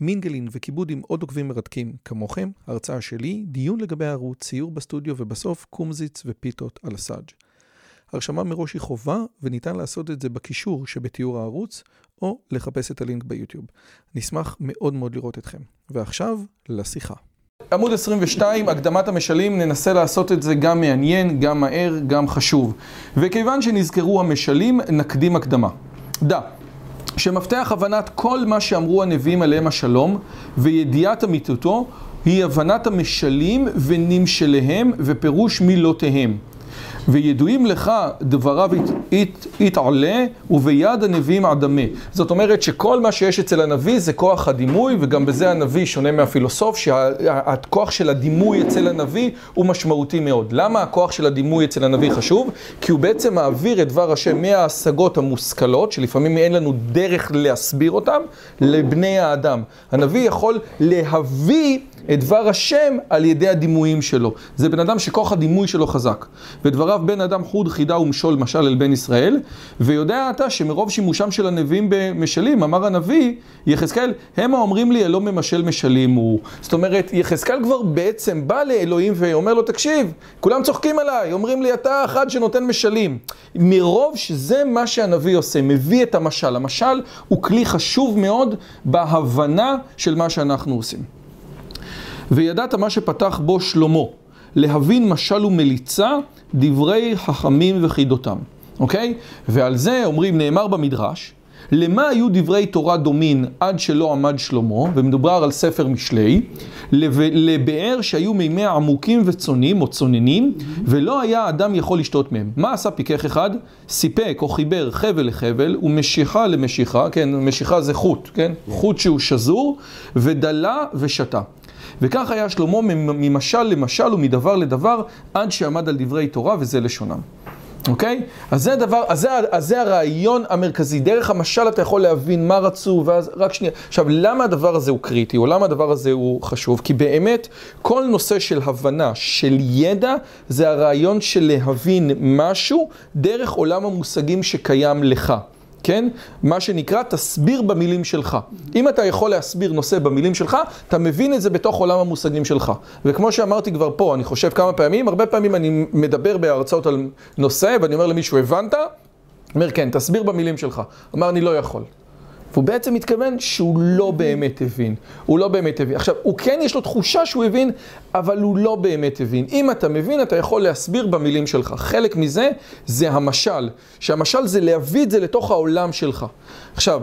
מינגלין וכיבוד עם עוד עוקבים מרתקים כמוכם, הרצאה שלי, דיון לגבי הערוץ, ציור בסטודיו ובסוף קומזיץ ופיתות על הסאג'. הרשמה מראש היא חובה וניתן לעשות את זה בקישור שבתיאור הערוץ או לחפש את הלינק ביוטיוב. נשמח מאוד מאוד לראות אתכם. ועכשיו, לשיחה. עמוד 22, הקדמת המשלים, ננסה לעשות את זה גם מעניין, גם מהר, גם חשוב. וכיוון שנזכרו המשלים, נקדים הקדמה. דע. שמפתח הבנת כל מה שאמרו הנביאים עליהם השלום וידיעת אמיתותו היא הבנת המשלים ונמשליהם ופירוש מילותיהם. וידועים לך דבריו יתעלה וביד הנביאים אדמה. זאת אומרת שכל מה שיש אצל הנביא זה כוח הדימוי וגם בזה הנביא שונה מהפילוסוף שהכוח של הדימוי אצל הנביא הוא משמעותי מאוד. למה הכוח של הדימוי אצל הנביא חשוב? כי הוא בעצם מעביר את דבר השם מההשגות המושכלות שלפעמים אין לנו דרך להסביר אותם לבני האדם. הנביא יכול להביא את דבר השם על ידי הדימויים שלו. זה בן אדם שכוח הדימוי שלו חזק. ודבריו בן אדם חוד חידה ומשול משל אל בן ישראל, ויודע אתה שמרוב שימושם של הנביאים במשלים, אמר הנביא, יחזקאל, המה אומרים לי אלא ממשל משלים הוא. זאת אומרת, יחזקאל כבר בעצם בא לאלוהים ואומר לו, תקשיב, כולם צוחקים עליי, אומרים לי, אתה אחד שנותן משלים. מרוב שזה מה שהנביא עושה, מביא את המשל. המשל הוא כלי חשוב מאוד בהבנה של מה שאנחנו עושים. וידעת מה שפתח בו שלמה, להבין משל ומליצה, דברי חכמים וחידותם, אוקיי? ועל זה אומרים, נאמר במדרש, למה היו דברי תורה דומין עד שלא עמד שלמה, ומדובר על ספר משלי, לבאר שהיו מימי עמוקים וצונים או צוננים, ולא היה אדם יכול לשתות מהם. מה עשה פיקח אחד? סיפק או חיבר חבל לחבל ומשיכה למשיכה, כן, משיכה זה חוט, כן? חוט שהוא שזור, ודלה ושתה. וכך היה שלמה ממשל למשל ומדבר לדבר עד שעמד על דברי תורה וזה לשונם. אוקיי? אז זה הדבר, אז זה, אז זה הרעיון המרכזי. דרך המשל אתה יכול להבין מה רצו, ואז רק שנייה. עכשיו, למה הדבר הזה הוא קריטי, או למה הדבר הזה הוא חשוב? כי באמת, כל נושא של הבנה, של ידע, זה הרעיון של להבין משהו דרך עולם המושגים שקיים לך. כן? מה שנקרא, תסביר במילים שלך. אם אתה יכול להסביר נושא במילים שלך, אתה מבין את זה בתוך עולם המושגים שלך. וכמו שאמרתי כבר פה, אני חושב כמה פעמים, הרבה פעמים אני מדבר בהרצאות על נושא, ואני אומר למישהו, הבנת? אומר, כן, תסביר במילים שלך. אמר, אני לא יכול. והוא בעצם מתכוון שהוא לא באמת הבין. הוא לא באמת הבין. עכשיו, הוא כן יש לו תחושה שהוא הבין, אבל הוא לא באמת הבין. אם אתה מבין, אתה יכול להסביר במילים שלך. חלק מזה זה המשל. שהמשל זה להביא את זה לתוך העולם שלך. עכשיו,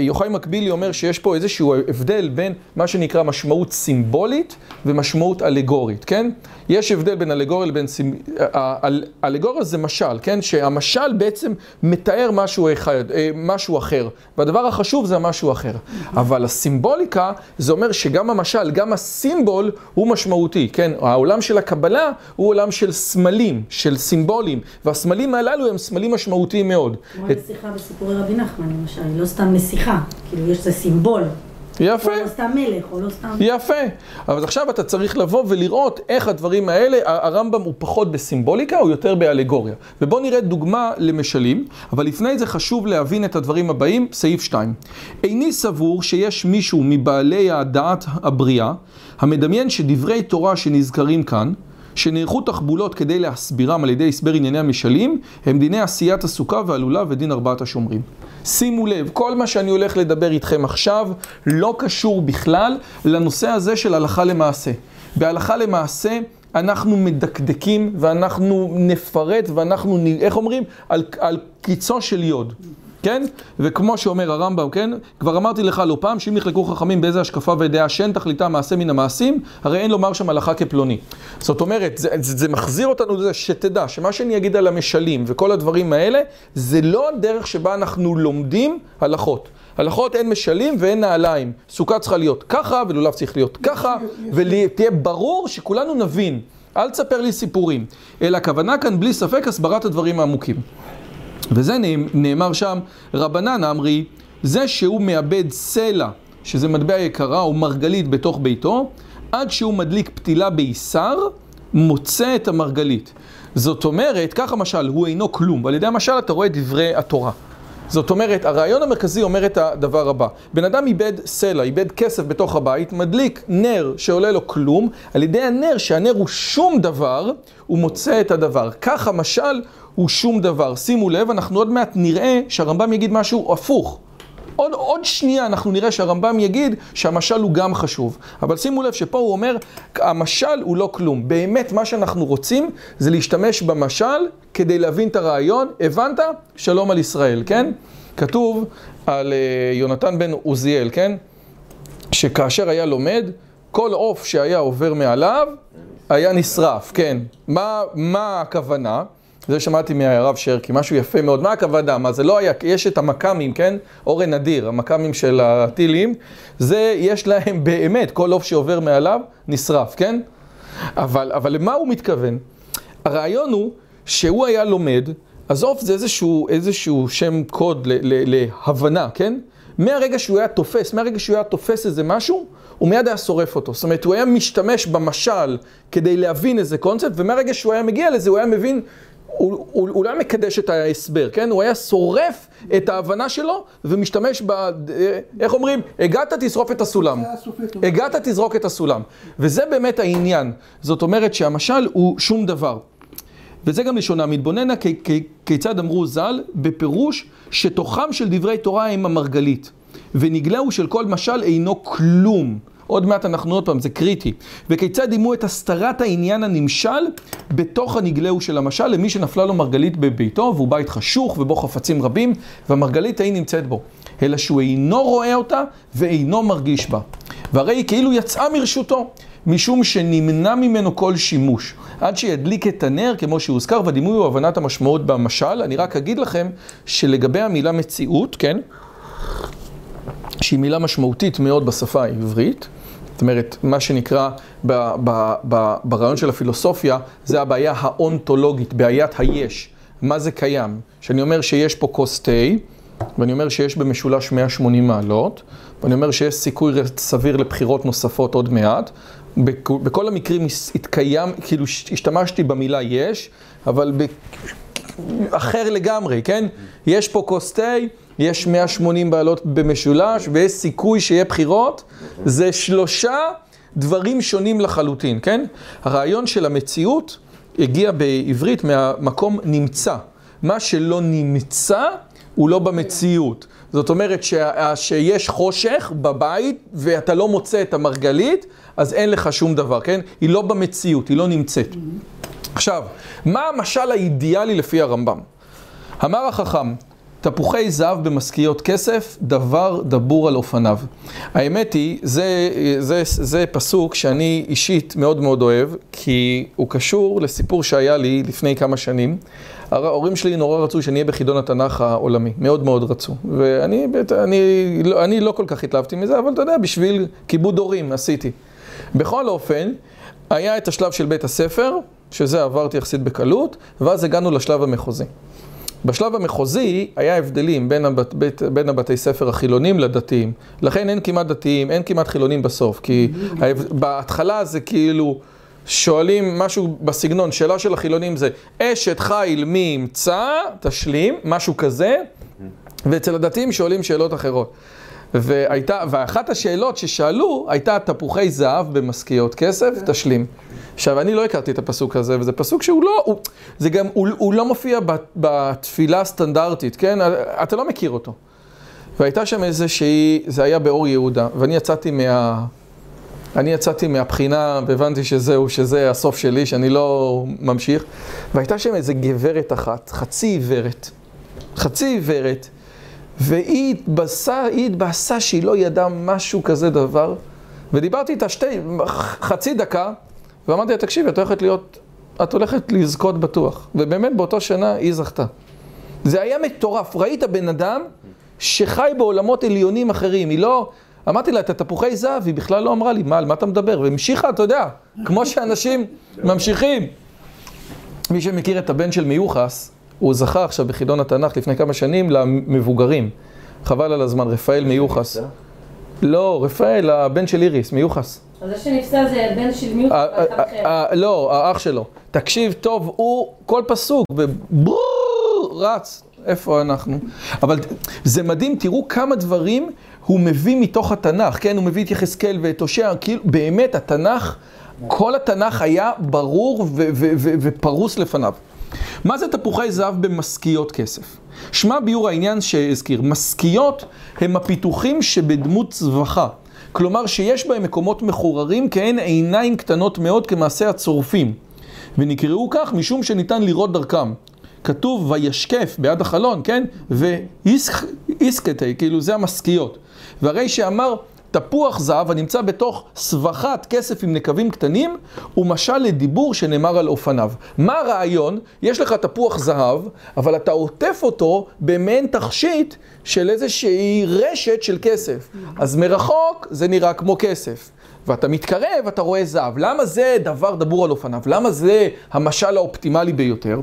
יוחאי מקבילי אומר שיש פה איזשהו הבדל בין מה שנקרא משמעות סימבולית ומשמעות אלגורית, כן? יש הבדל בין אלגוריה לבין סימ... אלגוריה זה משל, כן? שהמשל בעצם מתאר משהו, אחד, משהו אחר, והדבר החשוב זה המשהו אחר. אבל הסימבוליקה זה אומר שגם המשל, גם הסימבול הוא משמעותי, כן? העולם של הקבלה הוא עולם של סמלים, של סימבולים, והסמלים הללו הם סמלים משמעותיים מאוד. כמו הנסיכה בסיפורי רבי נחמן למשל, היא לא סתם נסיכה, כאילו יש לזה סימבול. יפה. או לא סתם מלך, או לא סתם... יפה. אבל עכשיו אתה צריך לבוא ולראות איך הדברים האלה, הרמב"ם הוא פחות בסימבוליקה, הוא יותר באלגוריה. ובואו נראה דוגמה למשלים, אבל לפני זה חשוב להבין את הדברים הבאים, סעיף 2. איני סבור שיש מישהו מבעלי הדעת הבריאה, המדמיין שדברי תורה שנזכרים כאן, שנערכו תחבולות כדי להסבירם על ידי הסבר ענייני המשלים, הם דיני עשיית הסוכה והלולב ודין ארבעת השומרים. שימו לב, כל מה שאני הולך לדבר איתכם עכשיו לא קשור בכלל לנושא הזה של הלכה למעשה. בהלכה למעשה אנחנו מדקדקים ואנחנו נפרט ואנחנו, איך אומרים? על, על קיצו של יוד. כן? וכמו שאומר הרמב"ם, כן? כבר אמרתי לך לא פעם, שאם נחלקו חכמים באיזה השקפה ודעה שאין תכליתה מעשה מן המעשים, הרי אין לומר שם הלכה כפלוני. זאת אומרת, זה, זה, זה מחזיר אותנו לזה שתדע שמה שאני אגיד על המשלים וכל הדברים האלה, זה לא הדרך שבה אנחנו לומדים הלכות. הלכות אין משלים ואין נעליים. סוכה צריכה להיות ככה ולולב צריך להיות ככה, ותהיה ברור שכולנו נבין. אל תספר לי סיפורים, אלא הכוונה כאן בלי ספק הסברת הדברים העמוקים. וזה נאמר שם, רבנן אמרי, זה שהוא מאבד סלע, שזה מטבע יקרה, או מרגלית בתוך ביתו, עד שהוא מדליק פתילה בישר, מוצא את המרגלית. זאת אומרת, ככה משל, הוא אינו כלום, ועל ידי המשל אתה רואה דברי התורה. זאת אומרת, הרעיון המרכזי אומר את הדבר הבא. בן אדם איבד סלע, איבד כסף בתוך הבית, מדליק נר שעולה לו כלום, על ידי הנר, שהנר הוא שום דבר, הוא מוצא את הדבר. כך המשל הוא שום דבר. שימו לב, אנחנו עוד מעט נראה שהרמב"ם יגיד משהו הפוך. עוד, עוד שנייה אנחנו נראה שהרמב"ם יגיד שהמשל הוא גם חשוב. אבל שימו לב שפה הוא אומר, המשל הוא לא כלום. באמת מה שאנחנו רוצים זה להשתמש במשל כדי להבין את הרעיון. הבנת? שלום על ישראל, כן? כתוב על uh, יונתן בן עוזיאל, כן? שכאשר היה לומד, כל עוף שהיה עובר מעליו היה נשרף, כן. מה, מה הכוונה? זה שמעתי מהרב שרקי, משהו יפה מאוד. מה הכוונה? מה זה לא היה, יש את המכ"מים, כן? אורן נדיר, המכ"מים של הטילים, זה, יש להם באמת, כל עוף שעובר מעליו נשרף, כן? אבל, אבל למה הוא מתכוון? הרעיון הוא שהוא היה לומד, אז עוף זה איזשהו, איזשהו שם קוד ל, ל, להבנה, כן? מהרגע שהוא היה תופס, מהרגע שהוא היה תופס איזה משהו, הוא מיד היה שורף אותו. זאת אומרת, הוא היה משתמש במשל כדי להבין איזה קונספט, ומהרגע שהוא היה מגיע לזה, הוא היה מבין הוא, הוא, הוא לא היה מקדש את ההסבר, כן? הוא היה שורף את ההבנה שלו ומשתמש ב... איך אומרים? הגעת תשרוף את הסולם. הגעת תזרוק את הסולם. וזה באמת העניין. זאת אומרת שהמשל הוא שום דבר. וזה גם לשונה מתבוננה כיצד אמרו ז"ל, בפירוש שתוכם של דברי תורה הם המרגלית, ונגלהו של כל משל אינו כלום. עוד מעט אנחנו עוד פעם, זה קריטי. וכיצד דימו את הסתרת העניין הנמשל בתוך הנגלהו של המשל למי שנפלה לו מרגלית בביתו, והוא בית חשוך ובו חפצים רבים, והמרגלית ההיא נמצאת בו. אלא שהוא אינו רואה אותה ואינו מרגיש בה. והרי היא כאילו יצאה מרשותו, משום שנמנע ממנו כל שימוש. עד שידליק את הנר, כמו שהוזכר, והדימוי הוא הבנת המשמעות במשל. אני רק אגיד לכם שלגבי המילה מציאות, כן? שהיא מילה משמעותית מאוד בשפה העברית, זאת אומרת, מה שנקרא ב, ב, ב, ברעיון של הפילוסופיה, זה הבעיה האונתולוגית, בעיית היש. מה זה קיים? שאני אומר שיש פה כוס תה, ואני אומר שיש במשולש 180 מעלות, ואני אומר שיש סיכוי סביר לבחירות נוספות עוד מעט. בכל המקרים התקיים, כאילו השתמשתי במילה יש, אבל ב... אחר לגמרי, כן? יש פה כוס תה. יש 180 בעלות במשולש ויש סיכוי שיהיה בחירות, זה שלושה דברים שונים לחלוטין, כן? הרעיון של המציאות הגיע בעברית מהמקום נמצא. מה שלא נמצא הוא לא במציאות. זאת אומרת שיש חושך בבית ואתה לא מוצא את המרגלית, אז אין לך שום דבר, כן? היא לא במציאות, היא לא נמצאת. עכשיו, מה המשל האידיאלי לפי הרמב"ם? אמר החכם, תפוחי זהב במשכיות כסף, דבר דבור על אופניו. האמת היא, זה, זה, זה פסוק שאני אישית מאוד מאוד אוהב, כי הוא קשור לסיפור שהיה לי לפני כמה שנים. ההורים שלי נורא רצו שאני אהיה בחידון התנ"ך העולמי, מאוד מאוד רצו. ואני אני, לא, אני לא כל כך התלהבתי מזה, אבל אתה יודע, בשביל כיבוד הורים עשיתי. בכל אופן, היה את השלב של בית הספר, שזה עברתי יחסית בקלות, ואז הגענו לשלב המחוזי. בשלב המחוזי היה הבדלים בין, הבת, בית, בין הבתי ספר החילונים לדתיים. לכן אין כמעט דתיים, אין כמעט חילונים בסוף. כי בהתחלה זה כאילו שואלים משהו בסגנון, שאלה של החילונים זה אשת חיל מי ימצא, תשלים, משהו כזה, ואצל הדתיים שואלים שאלות אחרות. והייתה, ואחת השאלות ששאלו הייתה תפוחי זהב במשכיות כסף, תשלים. עכשיו, אני לא הכרתי את הפסוק הזה, וזה פסוק שהוא לא, הוא, זה גם, הוא, הוא לא מופיע בתפילה הסטנדרטית, כן? אתה לא מכיר אותו. והייתה שם איזושהי, זה היה באור יהודה, ואני יצאתי מה... אני יצאתי מהבחינה והבנתי שזהו, שזה הסוף שלי, שאני לא ממשיך. והייתה שם איזה גברת אחת, חצי עיוורת. חצי עיוורת, והיא התבאסה, היא התבאסה שהיא לא ידעה משהו כזה דבר. ודיברתי איתה שתי, חצי דקה, ואמרתי לה, תקשיבי, את הולכת להיות, את הולכת לזכות בטוח. ובאמת באותה שנה היא זכתה. זה היה מטורף. ראית בן אדם שחי בעולמות עליונים אחרים. היא לא, אמרתי לה, את התפוחי זהב, היא בכלל לא אמרה לי, מה, על מה אתה מדבר? והמשיכה, אתה יודע, כמו שאנשים ממשיכים. מי שמכיר את הבן של מיוחס, הוא זכה עכשיו בחידון התנ"ך לפני כמה שנים למבוגרים. חבל על הזמן, רפאל מיוחס. לא, רפאל, הבן של איריס, מיוחס. אז זה שנפסל זה הבן של מיוחס, ואחד אחר. לא, האח שלו. תקשיב טוב, הוא כל פסוק, רץ. איפה אנחנו? אבל זה מדהים, תראו כמה דברים הוא מביא מתוך התנ"ך, כן? הוא מביא את יחזקאל ואת הושע, כאילו, באמת, התנ"ך, כל התנ"ך היה ברור ופרוס לפניו. מה זה תפוחי זהב במשכיות כסף? שמע ביור העניין שהזכיר, משכיות הם הפיתוחים שבדמות צווחה. כלומר שיש בהם מקומות מחוררים כהן עיניים קטנות מאוד כמעשה הצורפים. ונקראו כך משום שניתן לראות דרכם. כתוב וישקף ביד החלון, כן? ואיסקטי, כאילו זה המשכיות. והרי שאמר תפוח זהב הנמצא בתוך סבכת כסף עם נקבים קטנים, הוא משל לדיבור שנאמר על אופניו. מה הרעיון? יש לך תפוח זהב, אבל אתה עוטף אותו במעין תכשיט של איזושהי רשת של כסף. אז מרחוק זה נראה כמו כסף. ואתה מתקרב, אתה רואה זהב. למה זה דבר דבור על אופניו? למה זה המשל האופטימלי ביותר?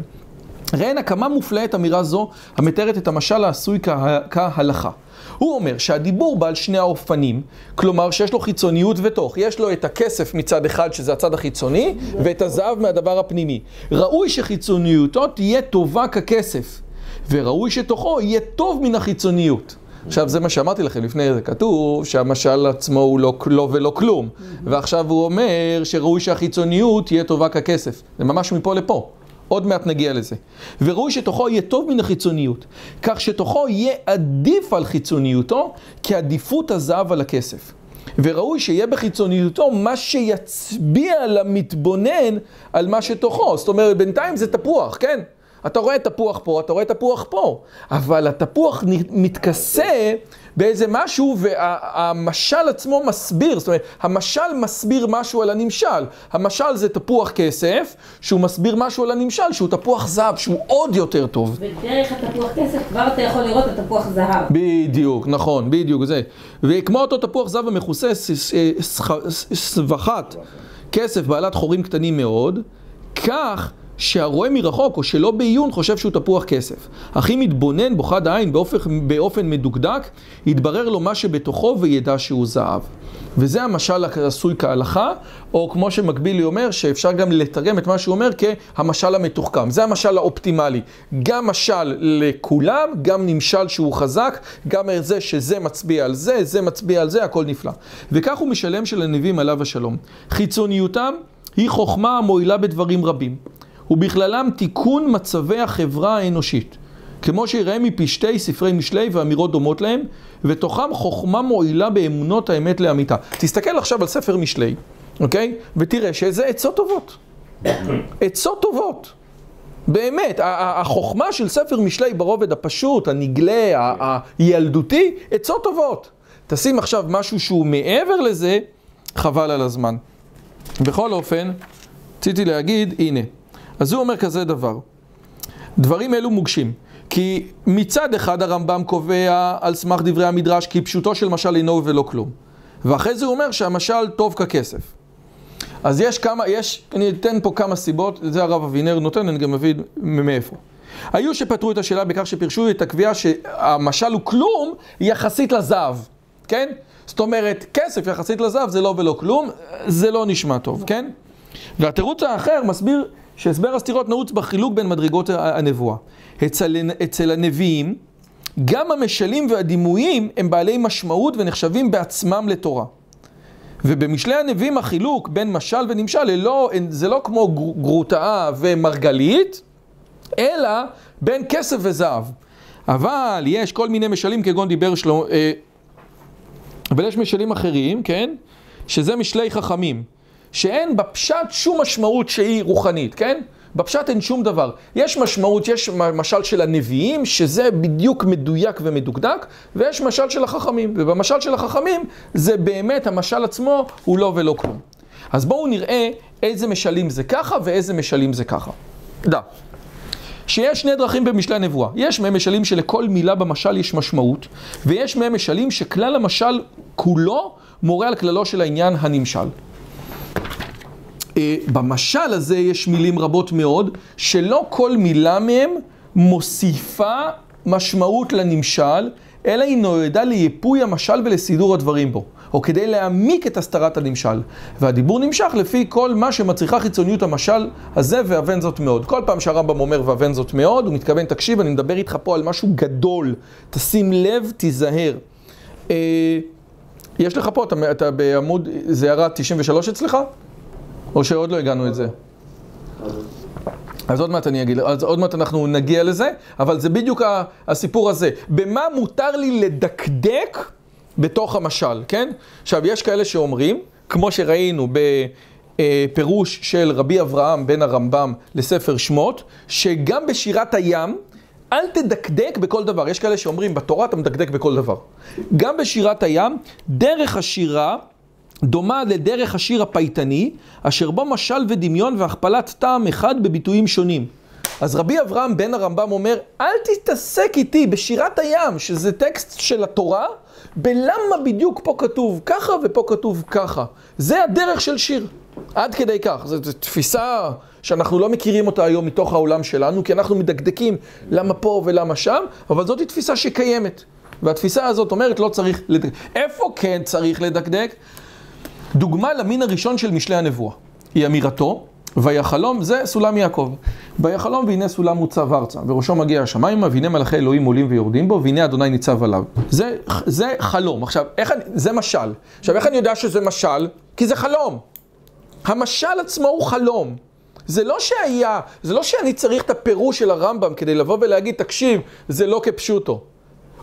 ראינה כמה מופלאת אמירה זו המתארת את המשל העשוי כה, כהלכה. הוא אומר שהדיבור בעל שני האופנים, כלומר שיש לו חיצוניות ותוך, יש לו את הכסף מצד אחד שזה הצד החיצוני, ואת הזהב מהדבר הפנימי. ראוי שחיצוניותו תהיה טובה ככסף, וראוי שתוכו יהיה טוב מן החיצוניות. עכשיו זה מה שאמרתי לכם לפני זה, כתוב שהמשל עצמו הוא לא, לא ולא כלום, ועכשיו הוא אומר שראוי שהחיצוניות תהיה טובה ככסף. זה ממש מפה לפה. עוד מעט נגיע לזה. וראוי שתוכו יהיה טוב מן החיצוניות, כך שתוכו יהיה עדיף על חיצוניותו כעדיפות הזהב על הכסף. וראוי שיהיה בחיצוניותו מה שיצביע למתבונן על מה שתוכו. זאת אומרת, בינתיים זה תפוח, כן? אתה רואה תפוח פה, אתה רואה תפוח פה, אבל התפוח מתכסה באיזה משהו והמשל עצמו מסביר, זאת אומרת, המשל מסביר משהו על הנמשל. המשל זה תפוח כסף, שהוא מסביר משהו על הנמשל, שהוא תפוח זהב, שהוא עוד יותר טוב. ודרך התפוח כסף כבר אתה יכול לראות את התפוח זהב. בדיוק, נכון, בדיוק, זה. וכמו אותו תפוח זהב המכוסה, סבכת כסף בעלת חורים קטנים מאוד, כך שהרואה מרחוק או שלא בעיון חושב שהוא תפוח כסף. אך אם יתבונן בו חד עין באופן, באופן מדוקדק, יתברר לו מה שבתוכו וידע שהוא זהב. וזה המשל העשוי כהלכה, או כמו שמקבילי אומר, שאפשר גם לתרגם את מה שהוא אומר כהמשל המתוחכם. זה המשל האופטימלי. גם משל לכולם, גם נמשל שהוא חזק, גם זה שזה מצביע על זה, זה מצביע על זה, הכל נפלא. וכך הוא משלם של הנביאים עליו השלום. חיצוניותם היא חוכמה המועילה בדברים רבים. ובכללם תיקון מצבי החברה האנושית, כמו שיראה מפשטי ספרי משלי ואמירות דומות להם, ותוכם חוכמה מועילה באמונות האמת לאמיתה. תסתכל עכשיו על ספר משלי, אוקיי? ותראה שזה עצות טובות. עצות טובות. באמת, החוכמה של ספר משלי ברובד הפשוט, הנגלה, הילדותי, עצות טובות. תשים עכשיו משהו שהוא מעבר לזה, חבל על הזמן. בכל אופן, רציתי להגיד, הנה. אז הוא אומר כזה דבר, דברים אלו מוגשים, כי מצד אחד הרמב"ם קובע על סמך דברי המדרש כי פשוטו של משל אינו ולא כלום. ואחרי זה הוא אומר שהמשל טוב ככסף. אז יש כמה, יש, אני אתן פה כמה סיבות, זה הרב אבינר נותן, אני גם מבין מאיפה. היו שפתרו את השאלה בכך שפרשו את הקביעה שהמשל הוא כלום יחסית לזהב, כן? זאת אומרת, כסף יחסית לזהב זה לא ולא כלום, זה לא נשמע טוב, כן? והתירוץ האחר מסביר שהסבר הסתירות נעוץ בחילוק בין מדרגות הנבואה. אצל, אצל הנביאים, גם המשלים והדימויים הם בעלי משמעות ונחשבים בעצמם לתורה. ובמשלי הנביאים החילוק בין משל ונמשל, לא, זה לא כמו גרוטאה ומרגלית, אלא בין כסף וזהב. אבל יש כל מיני משלים כגון דיבר שלו, אה, אבל יש משלים אחרים, כן? שזה משלי חכמים. שאין בפשט שום משמעות שהיא רוחנית, כן? בפשט אין שום דבר. יש משמעות, יש משל של הנביאים, שזה בדיוק מדויק ומדוקדק, ויש משל של החכמים. ובמשל של החכמים, זה באמת, המשל עצמו הוא לא ולא כלום. אז בואו נראה איזה משלים זה ככה ואיזה משלים זה ככה. דע, שיש שני דרכים במשלי הנבואה. יש מהם משלים שלכל מילה במשל יש משמעות, ויש מהם משלים שכלל המשל כולו מורה על כללו של העניין הנמשל. אה, במשל הזה יש מילים רבות מאוד, שלא כל מילה מהם מוסיפה משמעות לנמשל, אלא היא נועדה ליפוי המשל ולסידור הדברים בו, או כדי להעמיק את הסתרת הנמשל. והדיבור נמשך לפי כל מה שמצריכה חיצוניות המשל הזה, ואבן זאת מאוד. כל פעם שהרמב"ם אומר ואבן זאת מאוד, הוא מתכוון, תקשיב, אני מדבר איתך פה על משהו גדול, תשים לב, תיזהר. אה, יש לך פה, אתה, אתה בעמוד, זה ירד 93 אצלך? או שעוד לא הגענו את זה? אז עוד מעט אני אגיד, אז עוד מעט אנחנו נגיע לזה, אבל זה בדיוק הסיפור הזה. במה מותר לי לדקדק בתוך המשל, כן? עכשיו, יש כאלה שאומרים, כמו שראינו בפירוש של רבי אברהם בן הרמב"ם לספר שמות, שגם בשירת הים, אל תדקדק בכל דבר. יש כאלה שאומרים, בתורה אתה מדקדק בכל דבר. גם בשירת הים, דרך השירה דומה לדרך השיר הפייטני, אשר בו משל ודמיון והכפלת טעם אחד בביטויים שונים. אז רבי אברהם בן הרמב"ם אומר, אל תתעסק איתי בשירת הים, שזה טקסט של התורה, בלמה בדיוק פה כתוב ככה ופה כתוב ככה. זה הדרך של שיר. עד כדי כך. זו תפיסה שאנחנו לא מכירים אותה היום מתוך העולם שלנו, כי אנחנו מדקדקים למה פה ולמה שם, אבל זאת תפיסה שקיימת. והתפיסה הזאת אומרת לא צריך לדקדק. איפה כן צריך לדקדק? דוגמה למין הראשון של משלי הנבואה, היא אמירתו, ויחלום, זה סולם יעקב. ויחלום והנה סולם מוצב ארצה, וראשו מגיע השמיימה, והנה מלאכי אלוהים עולים ויורדים בו, והנה אדוני ניצב עליו. זה, זה חלום. עכשיו, איך אני, זה משל. עכשיו, איך אני יודע שזה משל? כי זה חלום. המשל עצמו הוא חלום. זה לא שהיה, זה לא שאני צריך את הפירוש של הרמב"ם כדי לבוא ולהגיד, תקשיב, זה לא כפשוטו.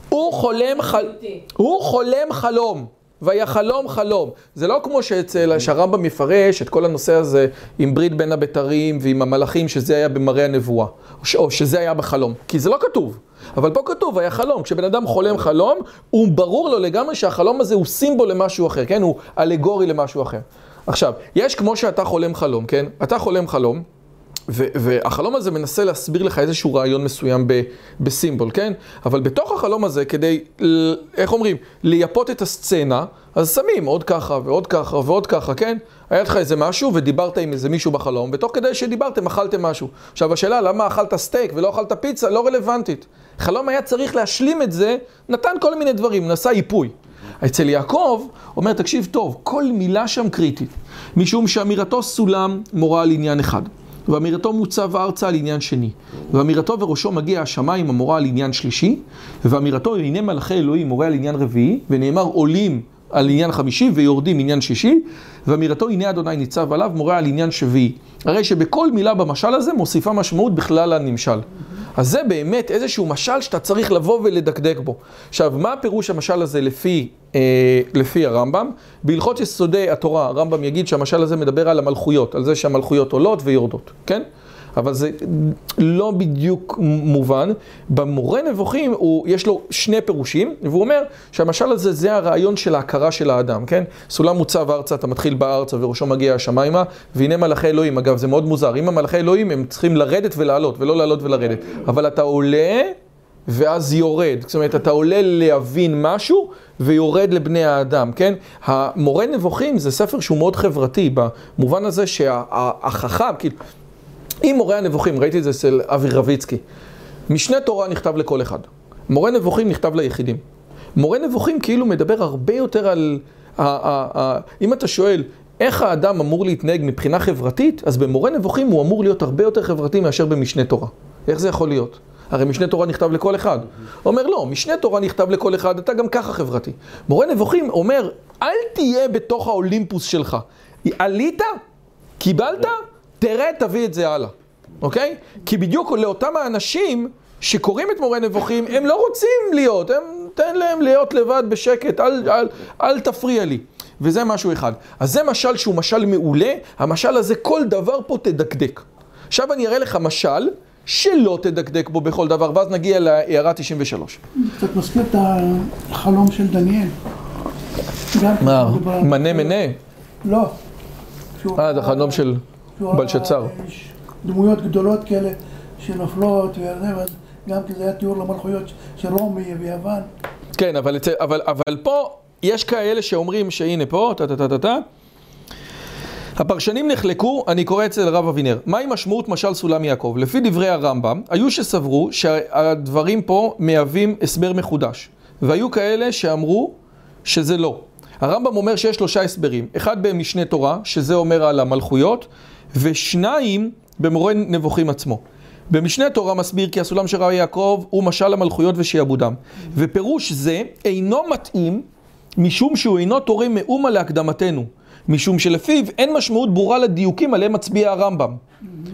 הוא חולם, חל... הוא חולם חלום. ויחלום חלום. זה לא כמו שאצל, שהרמב"ם מפרש את כל הנושא הזה עם ברית בין הבתרים ועם המלאכים, שזה היה במראה הנבואה, או, ש, או שזה היה בחלום, כי זה לא כתוב. אבל פה כתוב, היה חלום. כשבן אדם חולם חלום, הוא ברור לו לגמרי שהחלום הזה הוא סימבול למשהו אחר, כן? הוא אלגורי למשהו אחר. עכשיו, יש כמו שאתה חולם חלום, כן? אתה חולם חלום. והחלום הזה מנסה להסביר לך איזשהו רעיון מסוים בסימבול, כן? אבל בתוך החלום הזה, כדי, איך אומרים, לייפות את הסצנה, אז שמים עוד ככה ועוד ככה ועוד ככה, כן? היה לך איזה משהו ודיברת עם איזה מישהו בחלום, ותוך כדי שדיברתם אכלתם משהו. עכשיו השאלה, למה אכלת סטייק ולא אכלת פיצה, לא רלוונטית. חלום היה צריך להשלים את זה, נתן כל מיני דברים, נעשה ייפוי. אצל יעקב, אומר, תקשיב טוב, כל מילה שם קריטית, משום שאמירתו סולם מורה על עניין אחד. ואמירתו מוצב ארצה על עניין שני. ואמירתו וראשו מגיע השמיים המורה על עניין שלישי. ואמירתו הנה מלאכי אלוהים מורה על עניין רביעי. ונאמר עולים על עניין חמישי ויורדים עניין שישי. ואמירתו הנה אדוני ניצב עליו מורה על עניין שביעי. הרי שבכל מילה במשל הזה מוסיפה משמעות בכלל הנמשל. אז זה באמת איזשהו משל שאתה צריך לבוא ולדקדק בו. עכשיו, מה הפירוש המשל הזה לפי, אה, לפי הרמב"ם? בהלכות יסודי התורה, הרמב"ם יגיד שהמשל הזה מדבר על המלכויות, על זה שהמלכויות עולות ויורדות, כן? אבל זה לא בדיוק מובן. במורה נבוכים הוא, יש לו שני פירושים, והוא אומר שהמשל הזה זה הרעיון של ההכרה של האדם, כן? סולם מוצב ארצה, אתה מתחיל בארצה וראשו מגיע השמיימה, והנה מלאכי אלוהים, אגב זה מאוד מוזר, אם המלאכי אלוהים הם צריכים לרדת ולעלות, ולא לעלות ולרדת, אבל אתה עולה ואז יורד, זאת אומרת אתה עולה להבין משהו ויורד לבני האדם, כן? המורה נבוכים זה ספר שהוא מאוד חברתי, במובן הזה שהחכם, כאילו אם מורה הנבוכים, ראיתי את זה אצל אבי רביצקי, משנה תורה נכתב לכל אחד. מורה נבוכים נכתב ליחידים. מורה נבוכים כאילו מדבר הרבה יותר על... אם אתה שואל איך האדם אמור להתנהג מבחינה חברתית, אז במורה נבוכים הוא אמור להיות הרבה יותר חברתי מאשר במשנה תורה. איך זה יכול להיות? הרי משנה תורה נכתב לכל אחד. אומר, לא, משנה תורה נכתב לכל אחד, אתה גם ככה חברתי. מורה נבוכים אומר, אל תהיה בתוך האולימפוס שלך. עלית? קיבלת? תראה, תביא את זה הלאה, אוקיי? כי בדיוק לאותם האנשים שקוראים את מורה נבוכים, הם לא רוצים להיות, הם, תן להם להיות לבד בשקט, אל, אל, אל תפריע לי. וזה משהו אחד. אז זה משל שהוא משל מעולה, המשל הזה כל דבר פה תדקדק. עכשיו אני אראה לך משל שלא תדקדק בו בכל דבר, ואז נגיע להערה 93. קצת מזכיר את החלום של דניאל. מה? מנה מנה? לא. אה, זה חלום של... בלשצר. דמויות גדולות כאלה שנופלות, גם כי זה היה תיאור למלכויות של רומי ויוון. כן, אבל, אבל, אבל פה יש כאלה שאומרים שהנה פה, טה טה טה טה טה. הפרשנים נחלקו, אני קורא אצל הרב אבינר, מהי משמעות משל סולם יעקב? לפי דברי הרמב"ם, היו שסברו שהדברים פה מהווים הסבר מחודש, והיו כאלה שאמרו שזה לא. הרמב"ם אומר שיש שלושה הסברים, אחד במשנה תורה, שזה אומר על המלכויות, ושניים במורה נבוכים עצמו. במשנה תורה מסביר כי הסולם רבי יעקב הוא משל המלכויות ושיעבודם. ופירוש זה אינו מתאים משום שהוא אינו תורם מאומה להקדמתנו. משום שלפיו אין משמעות ברורה לדיוקים עליהם מצביע הרמב"ם.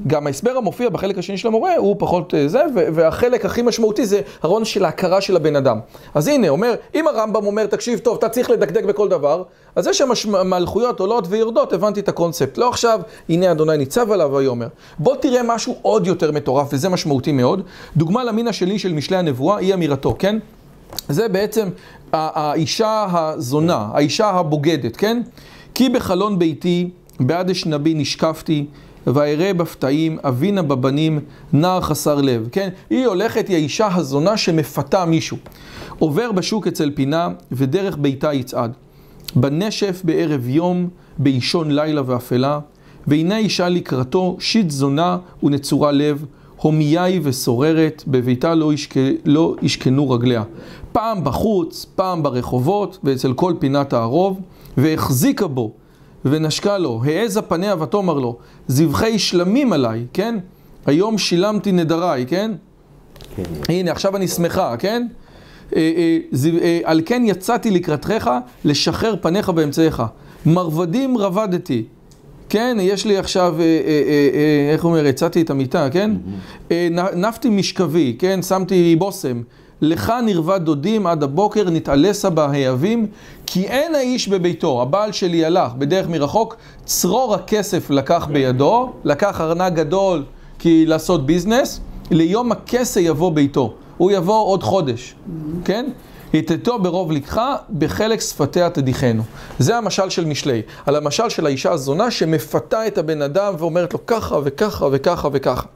גם ההסבר המופיע בחלק השני של המורה הוא פחות אה, זה, והחלק הכי משמעותי זה הרעיון של ההכרה של הבן אדם. אז הנה, אומר, אם הרמב"ם אומר, תקשיב טוב, אתה צריך לדקדק בכל דבר, אז זה שהמלכויות עולות ויורדות, הבנתי את הקונספט. לא עכשיו, הנה אדוני ניצב עליו ויאמר. בוא תראה משהו עוד יותר מטורף, וזה משמעותי מאוד. דוגמה למין השני של משלי הנבואה היא אמירתו, כן? זה בעצם האישה הזונה, האישה הבוגדת, כן? כי בחלון ביתי, בעד אשנבי נשקפתי, ואראה בפתאים, אבינה בבנים, נער חסר לב, כן? היא הולכת, היא האישה הזונה שמפתה מישהו. עובר בשוק אצל פינה, ודרך ביתה יצעד. בנשף בערב יום, באישון לילה ואפלה, והנה אישה לקראתו, שיט זונה ונצורה לב, הומיה היא וסוררת, בביתה לא, ישק... לא ישכנו רגליה. פעם בחוץ, פעם ברחובות, ואצל כל פינת הערוב, והחזיקה בו, ונשקה לו, העזה פניה ותאמר לו, זבחי שלמים עליי, כן? היום שילמתי נדריי, כן? הנה, עכשיו אני שמחה, כן? אה, אה, אה, על כן יצאתי לקראתך, לשחרר פניך באמצעיך. מרבדים רבדתי. כן, יש לי עכשיו, איך הוא אומר, הצעתי את המיטה, כן? נ- נפתי משכבי, כן? שמתי בושם. לך נרבד דודים עד הבוקר, נתעלסה בהאבים, כי אין האיש בביתו. הבעל שלי הלך בדרך מרחוק, צרור הכסף לקח בידו, לקח ארנק גדול כי לעשות ביזנס, ליום הכסה יבוא ביתו. הוא יבוא עוד חודש, כן? יתתו ברוב לקחה, בחלק שפתיה תדיחנו. זה המשל של משלי, על המשל של האישה הזונה שמפתה את הבן אדם ואומרת לו ככה וככה וככה וככה.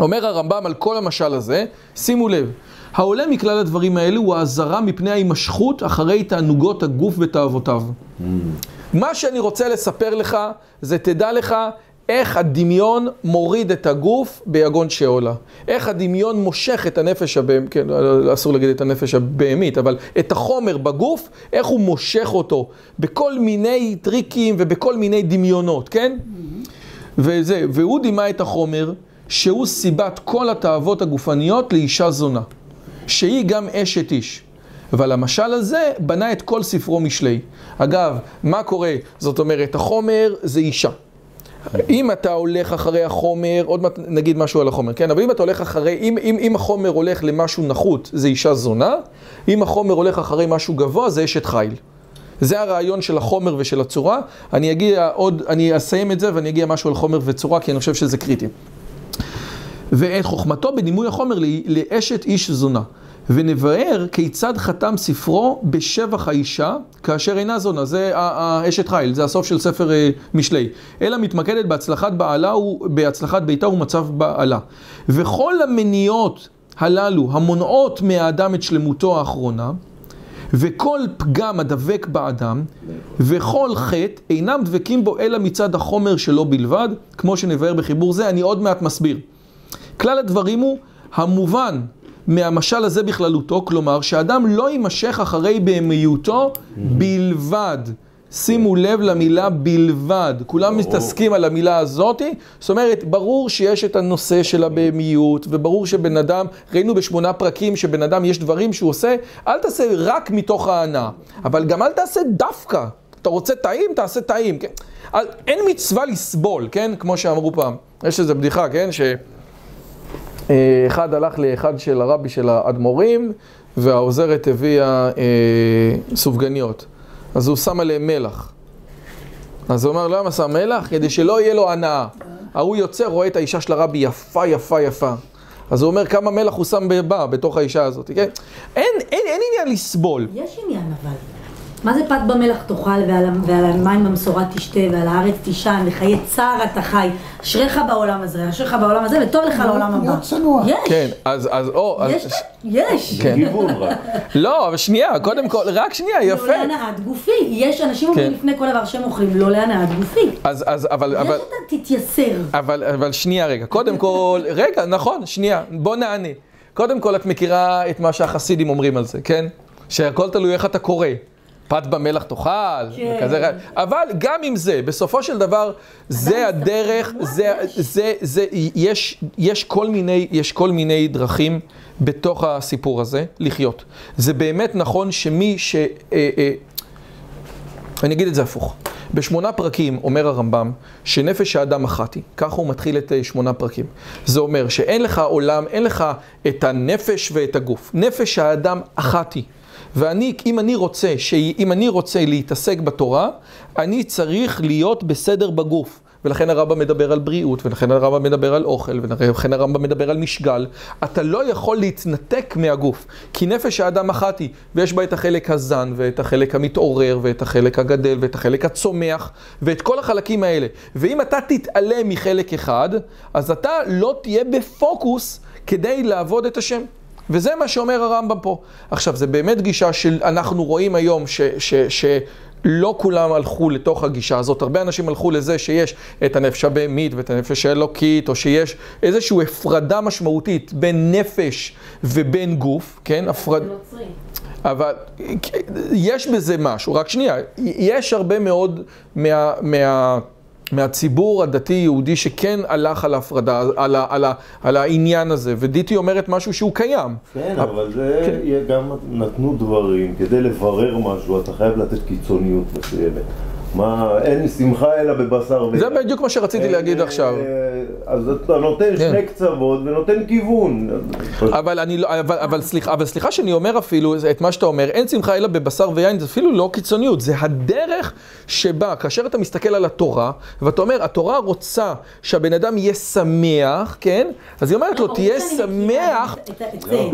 אומר הרמב"ם על כל המשל הזה, שימו לב, העולה מכלל הדברים האלו הוא האזהרה מפני ההימשכות אחרי תענוגות הגוף ותאוותיו. מה שאני רוצה לספר לך, זה תדע לך איך הדמיון מוריד את הגוף ביגון שאולה. איך הדמיון מושך את הנפש הבהמית, כן, אסור להגיד את הנפש הבהמית, אבל את החומר בגוף, איך הוא מושך אותו בכל מיני טריקים ובכל מיני דמיונות, כן? וזה, והוא דימה את החומר שהוא סיבת כל התאוות הגופניות לאישה זונה, שהיא גם אשת איש. אבל המשל הזה בנה את כל ספרו משלי. אגב, מה קורה? זאת אומרת, החומר זה אישה. אם אתה הולך אחרי החומר, עוד מעט נגיד משהו על החומר, כן? אבל אם אתה הולך אחרי, אם, אם, אם החומר הולך למשהו נחות, זה אישה זונה, אם החומר הולך אחרי משהו גבוה, זה אשת חיל. זה הרעיון של החומר ושל הצורה. אני אגיע עוד, אני אסיים את זה ואני אגיע משהו על חומר וצורה, כי אני חושב שזה קריטי. ואת חוכמתו בדימוי החומר לאשת איש זונה. ונבאר כיצד חתם ספרו בשבח האישה כאשר אינה זונה, זה אשת חיל, זה הסוף של ספר אה, משלי. אלא מתמקדת בהצלחת בעלה, בהצלחת ביתה ומצב בעלה. וכל המניעות הללו המונעות מהאדם את שלמותו האחרונה, וכל פגם הדבק באדם, וכל חטא, אינם דבקים בו אלא מצד החומר שלו בלבד, כמו שנבהר בחיבור זה, אני עוד מעט מסביר. כלל הדברים הוא המובן מהמשל הזה בכללותו, כלומר שאדם לא יימשך אחרי בהמיותו בלבד. שימו לב למילה בלבד, כולם מתעסקים על המילה הזאתי, זאת אומרת, ברור שיש את הנושא של הבהמיות, וברור שבן אדם, ראינו בשמונה פרקים שבן אדם יש דברים שהוא עושה, אל תעשה רק מתוך ההנאה, אבל גם אל תעשה דווקא. אתה רוצה טעים, תעשה טעים, כן? אין מצווה לסבול, כן? כמו שאמרו פעם. יש איזו בדיחה, כן? ש... אה, אחד הלך לאחד של הרבי של האדמו"רים, והעוזרת הביאה אה, סופגניות. אז הוא שם עליהם מלח. אז הוא אמר, למה שם מלח? כדי שלא יהיה לו הנאה. ההוא יוצא, רואה את האישה של הרבי יפה, יפה, יפה. אז הוא אומר, כמה מלח הוא שם בה, בתוך האישה הזאת, כן? אין, אין, אין עניין לסבול. יש עניין אבל. מה זה פת במלח תאכל ועל, ועל המים במשורה תשתה ועל הארץ תישן וחיי צער אתה חי אשריך בעולם הזה, אשריך בעולם הזה וטוב לך לעולם הבא. יש, כן, אז, אז, או, אז, יש, יש. כן. גיוון רק. לא, אבל שנייה, קודם כל, רק שנייה, לא יפה. להנאת גופי, יש אנשים אומרים כן. לפני כל דבר שהם אוכלים לא להנאת גופי. אז, אז, אבל, אבל, יש אתה תתייסר. אבל, אבל שנייה רגע, קודם כל, רגע, נכון, שנייה, בוא נענה. קודם כל, את מכירה את מה שהחסידים אומרים על זה, כן? שהכל תלוי איך אתה קורא. פת במלח תאכל, כן. וכזה, אבל גם עם זה, בסופו של דבר, זה הדרך, זה, זה, זה, יש, יש כל מיני, יש כל מיני דרכים בתוך הסיפור הזה לחיות. זה באמת נכון שמי ש... אה, אה, אני אגיד את זה הפוך. בשמונה פרקים אומר הרמב"ם שנפש האדם אחת היא, ככה הוא מתחיל את אה, שמונה פרקים. זה אומר שאין לך עולם, אין לך את הנפש ואת הגוף. נפש האדם אחת היא. ואני, אם אני רוצה, אם אני רוצה להתעסק בתורה, אני צריך להיות בסדר בגוף. ולכן הרמב"ם מדבר על בריאות, ולכן הרמב"ם מדבר על אוכל, ולכן הרמב"ם מדבר על משגל. אתה לא יכול להתנתק מהגוף, כי נפש האדם אחת היא, ויש בה את החלק הזן, ואת החלק המתעורר, ואת החלק הגדל, ואת החלק הצומח, ואת כל החלקים האלה. ואם אתה תתעלם מחלק אחד, אז אתה לא תהיה בפוקוס כדי לעבוד את השם. וזה מה שאומר הרמב"ם פה. עכשיו, זה באמת גישה שאנחנו רואים היום ש... ש, ש לא כולם הלכו לתוך הגישה הזאת, הרבה אנשים הלכו לזה שיש את הנפש הבהמית ואת הנפש האלוקית, או שיש איזושהי הפרדה משמעותית בין נפש ובין גוף, כן? הפרד... נוצרי. אבל יש בזה משהו, רק שנייה, יש הרבה מאוד מה... מה... מהציבור הדתי-יהודי שכן הלך על ההפרדה, על, על, על העניין הזה, ודיטי אומרת משהו שהוא קיים. כן, אבל זה גם נתנו דברים, כדי לברר משהו, אתה חייב לתת קיצוניות מסוימת. מה, אין שמחה אלא בבשר זה בדיוק מה שרציתי להגיד אה, עכשיו. אז אתה נותן כן. שני קצוות ונותן כיוון. אבל אני לא, אבל, אבל סליחה, אבל סליחה שאני אומר אפילו את מה שאתה אומר, אין שמחה אלא בבשר ויין, זה אפילו לא קיצוניות, זה הדרך שבה, כאשר אתה מסתכל על התורה, ואתה אומר, התורה רוצה שהבן אדם יהיה שמח, כן? אז היא אומרת לו, תהיה שמח.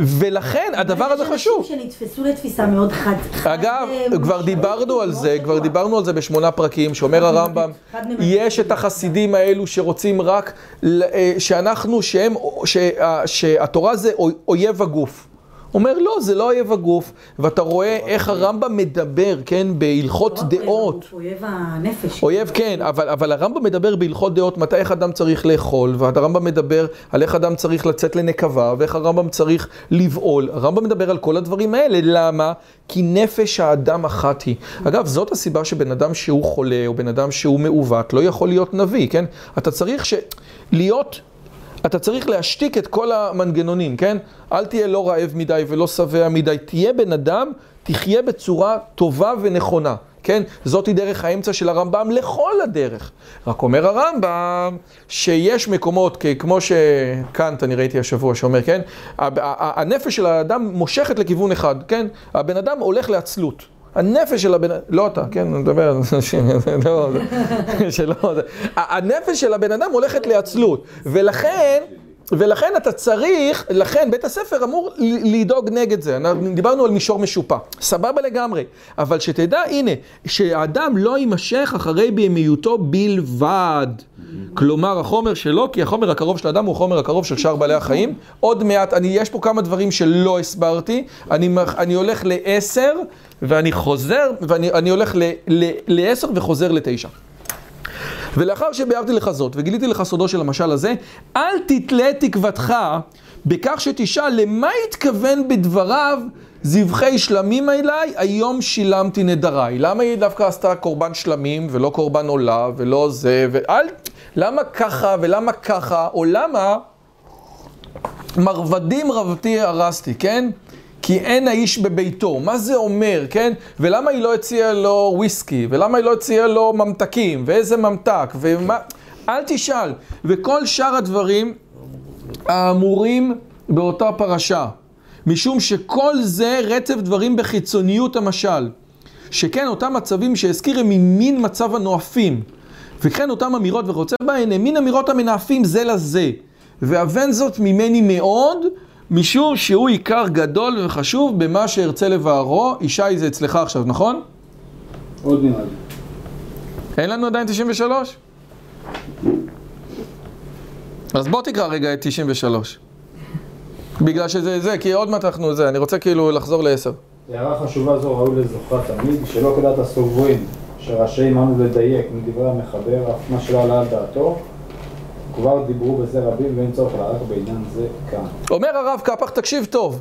ולכן הדבר הזה חשוב. יש אנשים שנתפסו לתפיסה מאוד חד... חד- אגב, אה, כבר דיברנו על זה, כבר. דיברנו על זה בשמונה פרקים, שאומר הרמב"ם. יש את החסידים האלו שרוצים רק, אה, שאנחנו, שהם, שה- שהתורה זה אוי- אויב הגוף. אומר, לא, זה לא אויב הגוף, ואתה רואה איך הרמב"ם מדבר, כן, בהלכות לא דעות. אויב הנפש. אויב כן, אבל, אבל הרמב"ם מדבר בהלכות דעות מתי איך אדם צריך לאכול, והרמב"ם מדבר על איך אדם צריך לצאת לנקבה, ואיך הרמב"ם צריך לבעול. הרמב"ם מדבר על כל הדברים האלה, למה? כי נפש האדם אחת היא. אגב, זאת הסיבה שבן אדם שהוא חולה, או בן אדם שהוא מעוות, לא יכול להיות נביא, כן? אתה צריך ש... להיות... אתה צריך להשתיק את כל המנגנונים, כן? אל תהיה לא רעב מדי ולא שבע מדי, תהיה בן אדם, תחיה בצורה טובה ונכונה, כן? זאתי דרך האמצע של הרמב"ם לכל הדרך. רק אומר הרמב"ם שיש מקומות, כמו שקאנט, אני ראיתי השבוע, שאומר, כן? הנפש של האדם מושכת לכיוון אחד, כן? הבן אדם הולך לעצלות. הנפש של הבן אדם, לא אתה, כן, אני מדבר, לא, זה- שלא, זה- ה- הנפש של הבן אדם הולכת לעצלות, ולכן, ולכן אתה צריך, לכן בית הספר אמור לדאוג נגד זה, דיברנו על מישור משופע, סבבה לגמרי, אבל שתדע, הנה, שהאדם לא יימשך אחרי בהמיותו בלבד, כלומר החומר שלו, כי החומר הקרוב של האדם הוא חומר הקרוב של שאר בעלי החיים, עוד מעט, אני, יש פה כמה דברים שלא הסברתי, אני, אני הולך לעשר, ואני חוזר, ואני אני הולך לעשר וחוזר לתשע. ולאחר שביארתי לך זאת וגיליתי לך סודו של המשל הזה, אל תתלה תקוותך בכך שתשאל למה התכוון בדבריו זבחי שלמים אליי, היום שילמתי נדריי. למה היא דווקא עשתה קורבן שלמים ולא קורבן עולה ולא זה, ואל... למה ככה ולמה ככה, או למה מרבדים רבתי הרסתי, כן? כי אין האיש בביתו. מה זה אומר, כן? ולמה היא לא הציעה לו וויסקי? ולמה היא לא הציעה לו ממתקים? ואיזה ממתק? ומה... אל תשאל. וכל שאר הדברים האמורים באותה פרשה. משום שכל זה רצף דברים בחיצוניות המשל. שכן אותם מצבים שהזכיר הם ממין מצב הנואפים. וכן אותם אמירות ורוצה בהן הם מין אמירות המנאפים זה לזה. ואבן זאת ממני מאוד, משום שהוא עיקר גדול וחשוב במה שארצה לבארו. ישי זה אצלך עכשיו, נכון? עוד לי. אין לנו עדיין 93? אז בוא תקרא רגע את 93. בגלל שזה זה, כי עוד מעט אנחנו זה, אני רוצה כאילו לחזור לעשר. הערה חשובה זו ראוי לזוכרה תמיד, שלא כדעת הסוברים, שרשאים אנו לדייק מדברי המחבר, אף מה שלא עלה על דעתו, כבר דיברו בזה רבים ואין צורך להערך בעניין זה כאן. אומר הרב קפח, תקשיב טוב.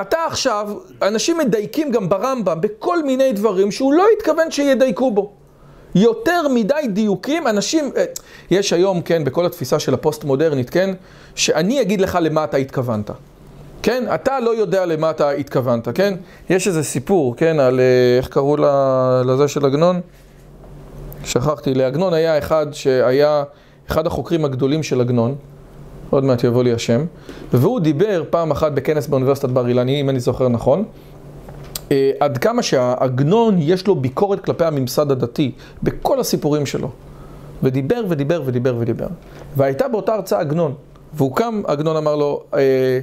אתה עכשיו, אנשים מדייקים גם ברמב"ם בכל מיני דברים שהוא לא התכוון שידייקו בו. יותר מדי דיוקים, אנשים, אה, יש היום, כן, בכל התפיסה של הפוסט-מודרנית, כן, שאני אגיד לך למה אתה התכוונת. כן, אתה לא יודע למה אתה התכוונת, כן? יש איזה סיפור, כן, על, אה, איך קראו לזה של עגנון? שכחתי, לעגנון היה אחד שהיה אחד החוקרים הגדולים של עגנון, עוד מעט יבוא לי השם, והוא דיבר פעם אחת בכנס באוניברסיטת בר אילן, אם אני זוכר נכון, אה, עד כמה שהעגנון יש לו ביקורת כלפי הממסד הדתי בכל הסיפורים שלו. ודיבר ודיבר ודיבר ודיבר. והייתה באותה הרצאה עגנון, והוא קם, עגנון אמר לו, אה,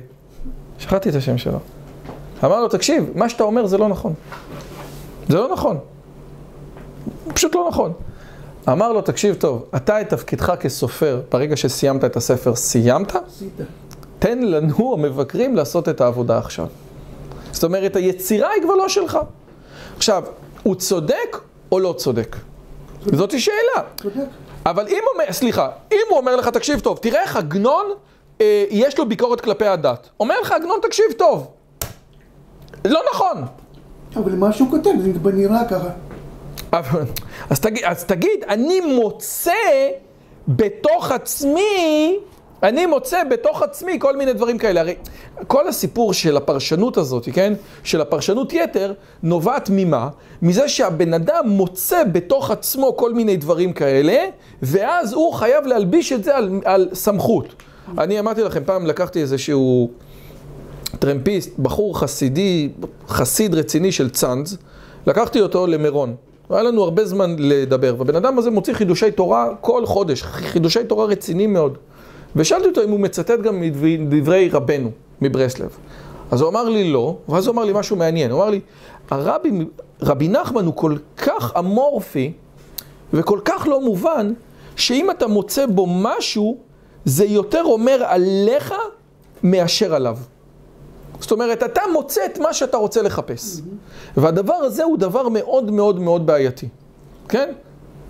שכחתי את השם שלו. אמר לו, תקשיב, מה שאתה אומר זה לא נכון. זה לא נכון. פשוט לא נכון. אמר לו, תקשיב טוב, אתה את תפקידך כסופר, ברגע שסיימת את הספר, סיימת? תן לנו, המבקרים, לעשות את העבודה עכשיו. זאת אומרת, היצירה היא כבר לא שלך. עכשיו, הוא צודק או לא צודק? זאת שאלה. צודק. אבל אם אומר, סליחה, אם הוא אומר לך, תקשיב טוב, תראה איך עגנון, אה, יש לו ביקורת כלפי הדת. אומר לך עגנון, תקשיב טוב. לא נכון. אבל מה שהוא כותב, זה נראה ככה. אז תגיד, אז תגיד, אני מוצא בתוך עצמי, אני מוצא בתוך עצמי כל מיני דברים כאלה. הרי כל הסיפור של הפרשנות הזאת, כן? של הפרשנות יתר, נובעת ממה? מזה שהבן אדם מוצא בתוך עצמו כל מיני דברים כאלה, ואז הוא חייב להלביש את זה על, על סמכות. אני אמרתי לכם, פעם לקחתי איזשהו טרמפיסט, בחור חסידי, חסיד רציני של צאנז, לקחתי אותו למירון. היה לנו הרבה זמן לדבר, והבן אדם הזה מוציא חידושי תורה כל חודש, חידושי תורה רציניים מאוד. ושאלתי אותו אם הוא מצטט גם מדברי רבנו מברסלב. אז הוא אמר לי לא, ואז הוא אמר לי משהו מעניין. הוא אמר לי, הרבי, רבי נחמן הוא כל כך אמורפי וכל כך לא מובן, שאם אתה מוצא בו משהו, זה יותר אומר עליך מאשר עליו. זאת אומרת, אתה מוצא את מה שאתה רוצה לחפש. והדבר הזה הוא דבר מאוד מאוד מאוד בעייתי, כן?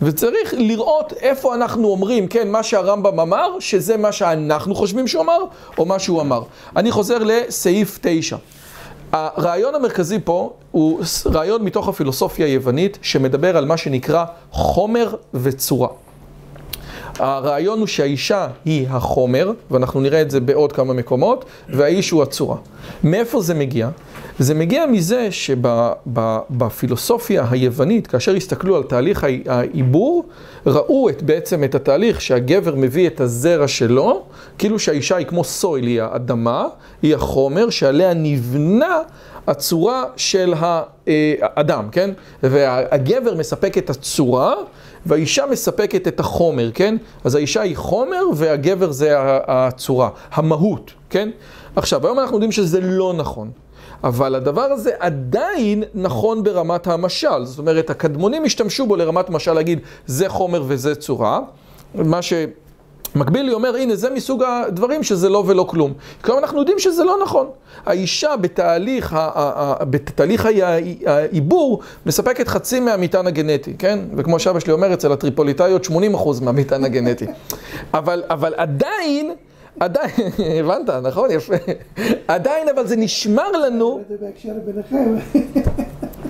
וצריך לראות איפה אנחנו אומרים, כן, מה שהרמב"ם אמר, שזה מה שאנחנו חושבים שהוא אמר, או מה שהוא אמר. אני חוזר לסעיף 9. הרעיון המרכזי פה הוא רעיון מתוך הפילוסופיה היוונית, שמדבר על מה שנקרא חומר וצורה. הרעיון הוא שהאישה היא החומר, ואנחנו נראה את זה בעוד כמה מקומות, והאיש הוא הצורה. מאיפה זה מגיע? זה מגיע מזה שבפילוסופיה היוונית, כאשר הסתכלו על תהליך העיבור, ראו את, בעצם את התהליך שהגבר מביא את הזרע שלו, כאילו שהאישה היא כמו סויל, היא האדמה, היא החומר שעליה נבנה הצורה של האדם, כן? והגבר מספק את הצורה, והאישה מספקת את החומר, כן? אז האישה היא חומר והגבר זה הצורה, המהות, כן? עכשיו, היום אנחנו יודעים שזה לא נכון. אבל הדבר הזה עדיין נכון ברמת המשל. זאת אומרת, הקדמונים השתמשו בו לרמת משל להגיד, זה חומר וזה צורה. מה שמקביל לי אומר, הנה, זה מסוג הדברים שזה לא ולא כלום. כלומר, אנחנו יודעים שזה לא נכון. האישה בתהליך, בתהליך העיבור מספקת חצי מהמטען הגנטי, כן? וכמו שאבא שלי אומר, אצל הטריפוליטאיות 80% מהמטען הגנטי. אבל, אבל עדיין... עדיין, הבנת, נכון? יפה. עדיין, אבל זה נשמר לנו, זה בהקשר ביניכם.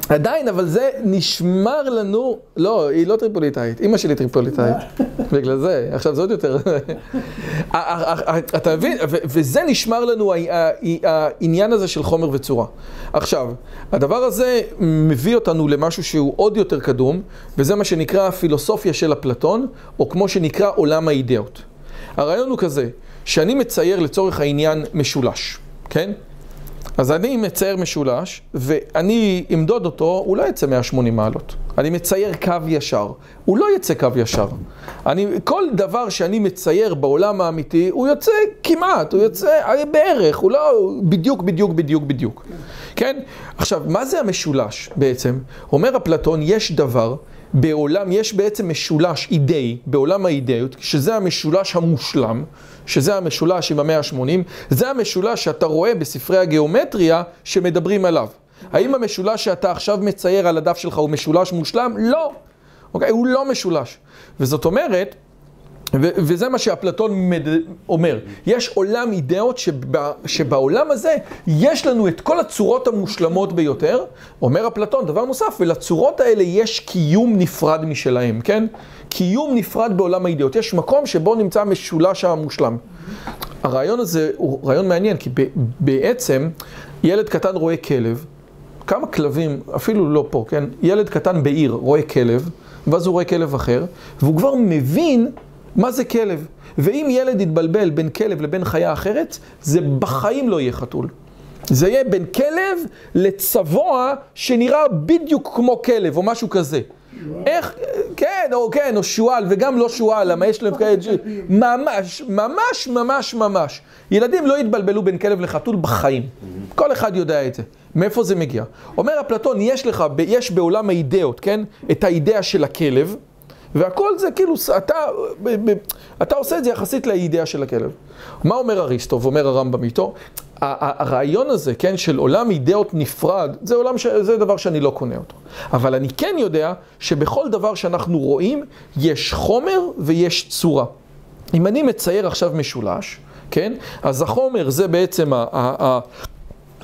עדיין, אבל זה נשמר לנו, לא, היא לא טריפוליטאית, אימא שלי טריפוליטאית, בגלל זה, עכשיו זה עוד יותר, אתה מבין? וזה נשמר לנו, העניין הזה של חומר וצורה. עכשיו, הדבר הזה מביא אותנו למשהו שהוא עוד יותר קדום, וזה מה שנקרא הפילוסופיה של אפלטון, או כמו שנקרא עולם האידאות. הרעיון הוא כזה, שאני מצייר לצורך העניין משולש, כן? אז אני מצייר משולש, ואני אמדוד אותו, הוא לא יצא 180 מעלות. אני מצייר קו ישר, הוא לא יצא קו ישר. אני, כל דבר שאני מצייר בעולם האמיתי, הוא יוצא כמעט, הוא יוצא בערך, הוא לא בדיוק, בדיוק, בדיוק, בדיוק. כן? עכשיו, מה זה המשולש בעצם? אומר אפלטון, יש דבר, בעולם, יש בעצם משולש אידאי, בעולם האידאיות, שזה המשולש המושלם, שזה המשולש עם המאה ה-80, זה המשולש שאתה רואה בספרי הגיאומטריה שמדברים עליו. האם המשולש שאתה עכשיו מצייר על הדף שלך הוא משולש מושלם? לא. אוקיי? הוא לא משולש. וזאת אומרת, ו- וזה מה שאפלטון מד... אומר. יש עולם אידאות שבה, שבעולם הזה יש לנו את כל הצורות המושלמות ביותר. אומר אפלטון, דבר נוסף, ולצורות האלה יש קיום נפרד משלהם, כן? קיום נפרד בעולם האידאות. יש מקום שבו נמצא המשולש המושלם. הרעיון הזה הוא רעיון מעניין, כי ב- בעצם ילד קטן רואה כלב, כמה כלבים, אפילו לא פה, כן? ילד קטן בעיר רואה כלב, ואז הוא רואה כלב אחר, והוא כבר מבין מה זה כלב. ואם ילד יתבלבל בין כלב לבין חיה אחרת, זה בחיים לא יהיה חתול. זה יהיה בין כלב לצבוע שנראה בדיוק כמו כלב או משהו כזה. איך, כן, או כן, או שועל, וגם לא שועל, למה יש להם כאלה, ממש, ממש, ממש, ממש. ילדים לא יתבלבלו בין כלב לחתול בחיים. כל אחד יודע את זה. מאיפה זה מגיע? אומר אפלטון, יש לך, יש בעולם האידאות, כן? את האידאה של הכלב, והכל זה כאילו, אתה, אתה עושה את זה יחסית לאידאה של הכלב. מה אומר אריסטו ואומר הרמב"ם איתו? הרעיון הזה, כן, של עולם אידאות נפרד, זה, עולם ש... זה דבר שאני לא קונה אותו. אבל אני כן יודע שבכל דבר שאנחנו רואים, יש חומר ויש צורה. אם אני מצייר עכשיו משולש, כן, אז החומר זה בעצם ה... ה, ה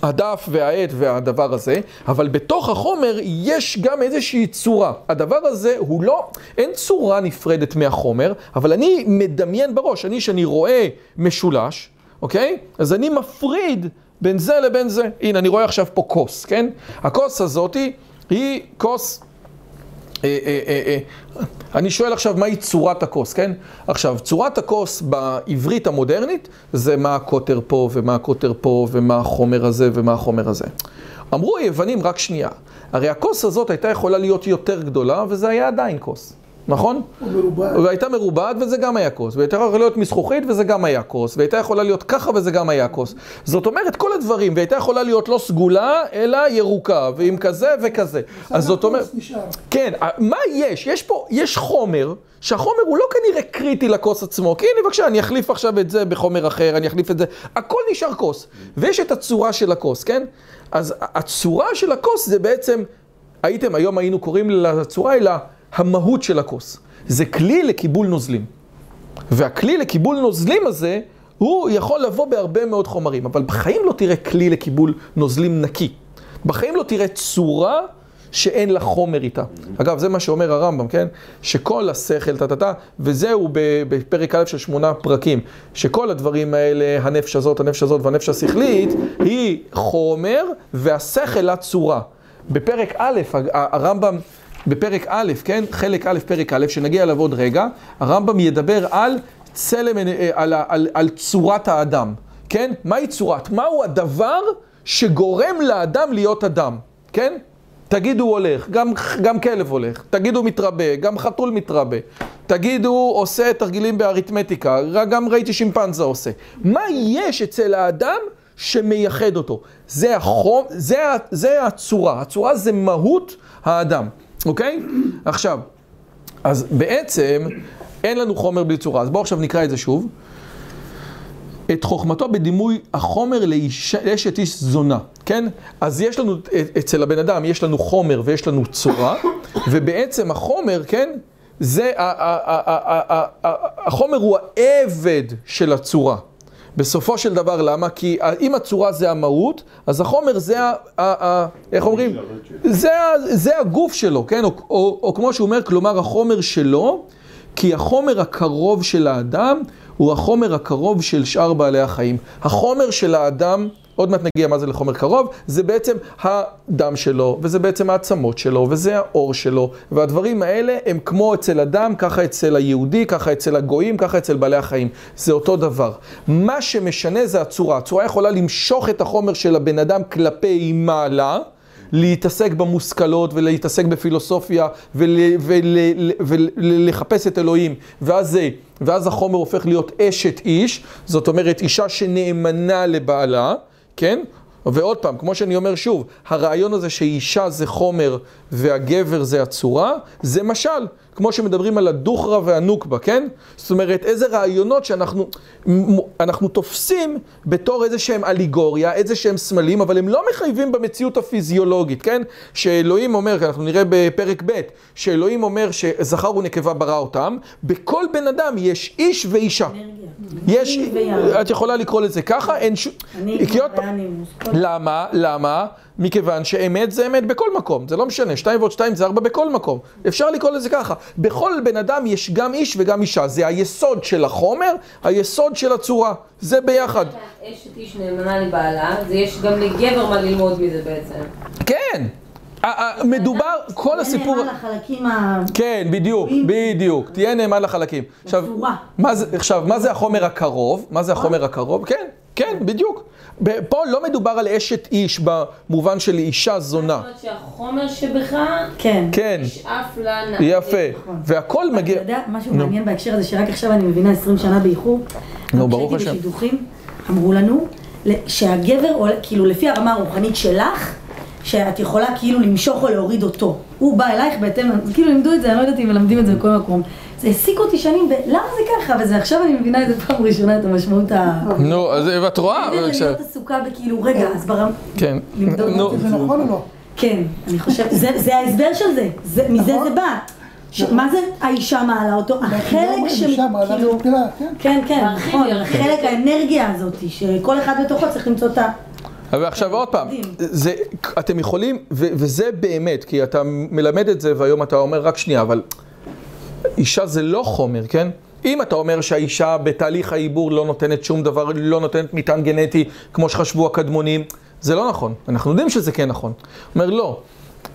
הדף והעט והדבר הזה, אבל בתוך החומר יש גם איזושהי צורה. הדבר הזה הוא לא, אין צורה נפרדת מהחומר, אבל אני מדמיין בראש, אני שאני רואה משולש, אוקיי? אז אני מפריד בין זה לבין זה. הנה, אני רואה עכשיו פה כוס, כן? הכוס הזאתי היא כוס... אה, אה, אה, אני שואל עכשיו מהי צורת הכוס, כן? עכשיו, צורת הכוס בעברית המודרנית זה מה הקוטר פה ומה הקוטר פה ומה החומר הזה ומה החומר הזה. אמרו היוונים רק שנייה, הרי הכוס הזאת הייתה יכולה להיות יותר גדולה וזה היה עדיין כוס. נכון? והייתה מרובעת וזה גם היה כוס, והייתה יכולה להיות מזכוכית וזה גם היה כוס, והייתה יכולה להיות ככה וזה גם היה כוס. זאת אומרת, כל הדברים, והייתה יכולה להיות לא סגולה, אלא ירוקה, ועם כזה וכזה. אז זאת אומרת. כן, מה יש? יש פה, יש חומר, שהחומר הוא לא כנראה קריטי לכוס עצמו, כי הנה בבקשה, אני אחליף עכשיו את זה בחומר אחר, אני אחליף את זה, הכל נשאר כוס. ויש את הצורה של הכוס, כן? אז הצורה של הכוס זה בעצם, הייתם, היום היינו קוראים לצורה, אלא המהות של הכוס. זה כלי לקיבול נוזלים. והכלי לקיבול נוזלים הזה, הוא יכול לבוא בהרבה מאוד חומרים, אבל בחיים לא תראה כלי לקיבול נוזלים נקי. בחיים לא תראה צורה שאין לה חומר איתה. אגב, זה מה שאומר הרמב"ם, כן? שכל השכל, טה-טה-טה, וזהו בפרק א' של שמונה פרקים, שכל הדברים האלה, הנפש הזאת, הנפש הזאת והנפש השכלית, היא חומר והשכל הצורה. בפרק א', הרמב"ם, בפרק א', כן? חלק א', פרק א', שנגיע אליו עוד רגע, הרמב"ם ידבר על צלם, אה, על, ה- על, על צורת האדם, כן? מהי צורת? מהו הדבר שגורם לאדם להיות אדם, כן? תגידו הוא הולך, גם, גם כלב הולך, תגידו מתרבה, גם חתול מתרבה, תגידו עושה תרגילים באריתמטיקה, גם ראיתי שימפנזה עושה. מה יש אצל האדם שמייחד אותו? זה החום, זה, זה הצורה, הצורה זה מהות האדם, אוקיי? עכשיו, אז בעצם אין לנו חומר בלי צורה, אז בואו עכשיו נקרא את זה שוב. את חוכמתו בדימוי החומר לאשת איש זונה, כן? אז יש לנו, אצל הבן אדם יש לנו חומר ויש לנו צורה, ובעצם החומר, כן? זה, החומר הוא העבד של הצורה. בסופו של דבר, למה? כי אם הצורה זה המהות, אז החומר זה ה... ה- ה- איך אומרים? זה, ה- זה הגוף שלו, כן? או, או, או כמו שהוא אומר, כלומר החומר שלו, כי החומר הקרוב של האדם הוא החומר הקרוב של שאר בעלי החיים. החומר של האדם, עוד מעט נגיע מה זה לחומר קרוב, זה בעצם הדם שלו, וזה בעצם העצמות שלו, וזה האור שלו, והדברים האלה הם כמו אצל אדם, ככה אצל היהודי, ככה אצל הגויים, ככה אצל בעלי החיים. זה אותו דבר. מה שמשנה זה הצורה. הצורה יכולה למשוך את החומר של הבן אדם כלפי מעלה. להתעסק במושכלות ולהתעסק בפילוסופיה ולחפש את אלוהים, ואז זה, ואז החומר הופך להיות אשת איש, זאת אומרת אישה שנאמנה לבעלה, כן? ועוד פעם, כמו שאני אומר שוב, הרעיון הזה שאישה זה חומר והגבר זה הצורה, זה משל, כמו שמדברים על הדוכרה והנוקבה, כן? זאת אומרת, איזה רעיונות שאנחנו אנחנו תופסים בתור איזה שהם אליגוריה, איזה שהם סמלים, אבל הם לא מחייבים במציאות הפיזיולוגית, כן? שאלוהים אומר, אנחנו נראה בפרק ב', שאלוהים אומר שזכר ונקבה ברא אותם, בכל בן אדם יש איש ואישה. יש, את יכולה לקרוא לזה ככה, אין שום... אני. כל- למה? למה? מכיוון שאמת זה אמת בכל מקום, זה לא משנה, שתיים ועוד שתיים זה ארבע בכל מקום. אפשר לקרוא לזה ככה. בכל בן אדם יש גם איש וגם אישה, זה היסוד של החומר, היסוד של הצורה, זה ביחד. אשת איש נאמנה לבעלה, זה יש גם לגבר מה ללמוד מזה בעצם. כן! מדובר, כל הסיפור... זה נאמר לחלקים ה... כן, בדיוק, בדיוק. תהיה נאמן לחלקים. עכשיו, מה זה החומר הקרוב? מה זה החומר הקרוב? כן, כן, בדיוק. פה לא מדובר על אשת איש במובן של אישה זונה. זאת אומרת שהחומר שבך כן. כן, נשאף לנ... יפה. נכון. והכל אתה מגיע... יודע, משהו. מעניין בהקשר הזה, שרק עכשיו אני מבינה 20 שנה באיחור. נו, ברוך כשהייתי השם. בשידוכים, אמרו לנו שהגבר, כאילו לפי הרמה הרוחנית שלך, שאת יכולה כאילו למשוך או להוריד אותו. הוא בא אלייך בהתאם, כאילו לימדו את זה, אני לא יודעת אם מלמדים את זה בכל מקום. זה העסיק אותי שנים, ב- למה זה ככה? וזה עכשיו אני מבינה את זה פעם ראשונה, את המשמעות ה... נו, אז ואת רואה? עכשיו- להיות עסוקה בכאילו, רגע, אז ברם... כן. נו, זה נכון או לא? כן, אני חושבת, זה, זה ההסבר של זה, זה מזה נכון. זה בא. ש, מה זה האישה מעלה אותו? החלק אומרים, ש... כאילו... את כן. כן, כן, נכון. החלק האנרגיה הזאת, שכל אחד בתוכו צריך למצוא את ה... ועכשיו עוד פעם. זה, אתם יכולים, ו, וזה באמת, כי אתה מלמד את זה והיום אתה אומר רק שנייה, אבל אישה זה לא חומר, כן? אם אתה אומר שהאישה בתהליך העיבור לא נותנת שום דבר, לא נותנת מטען גנטי כמו שחשבו הקדמונים, זה לא נכון. אנחנו יודעים שזה כן נכון. אומר לא,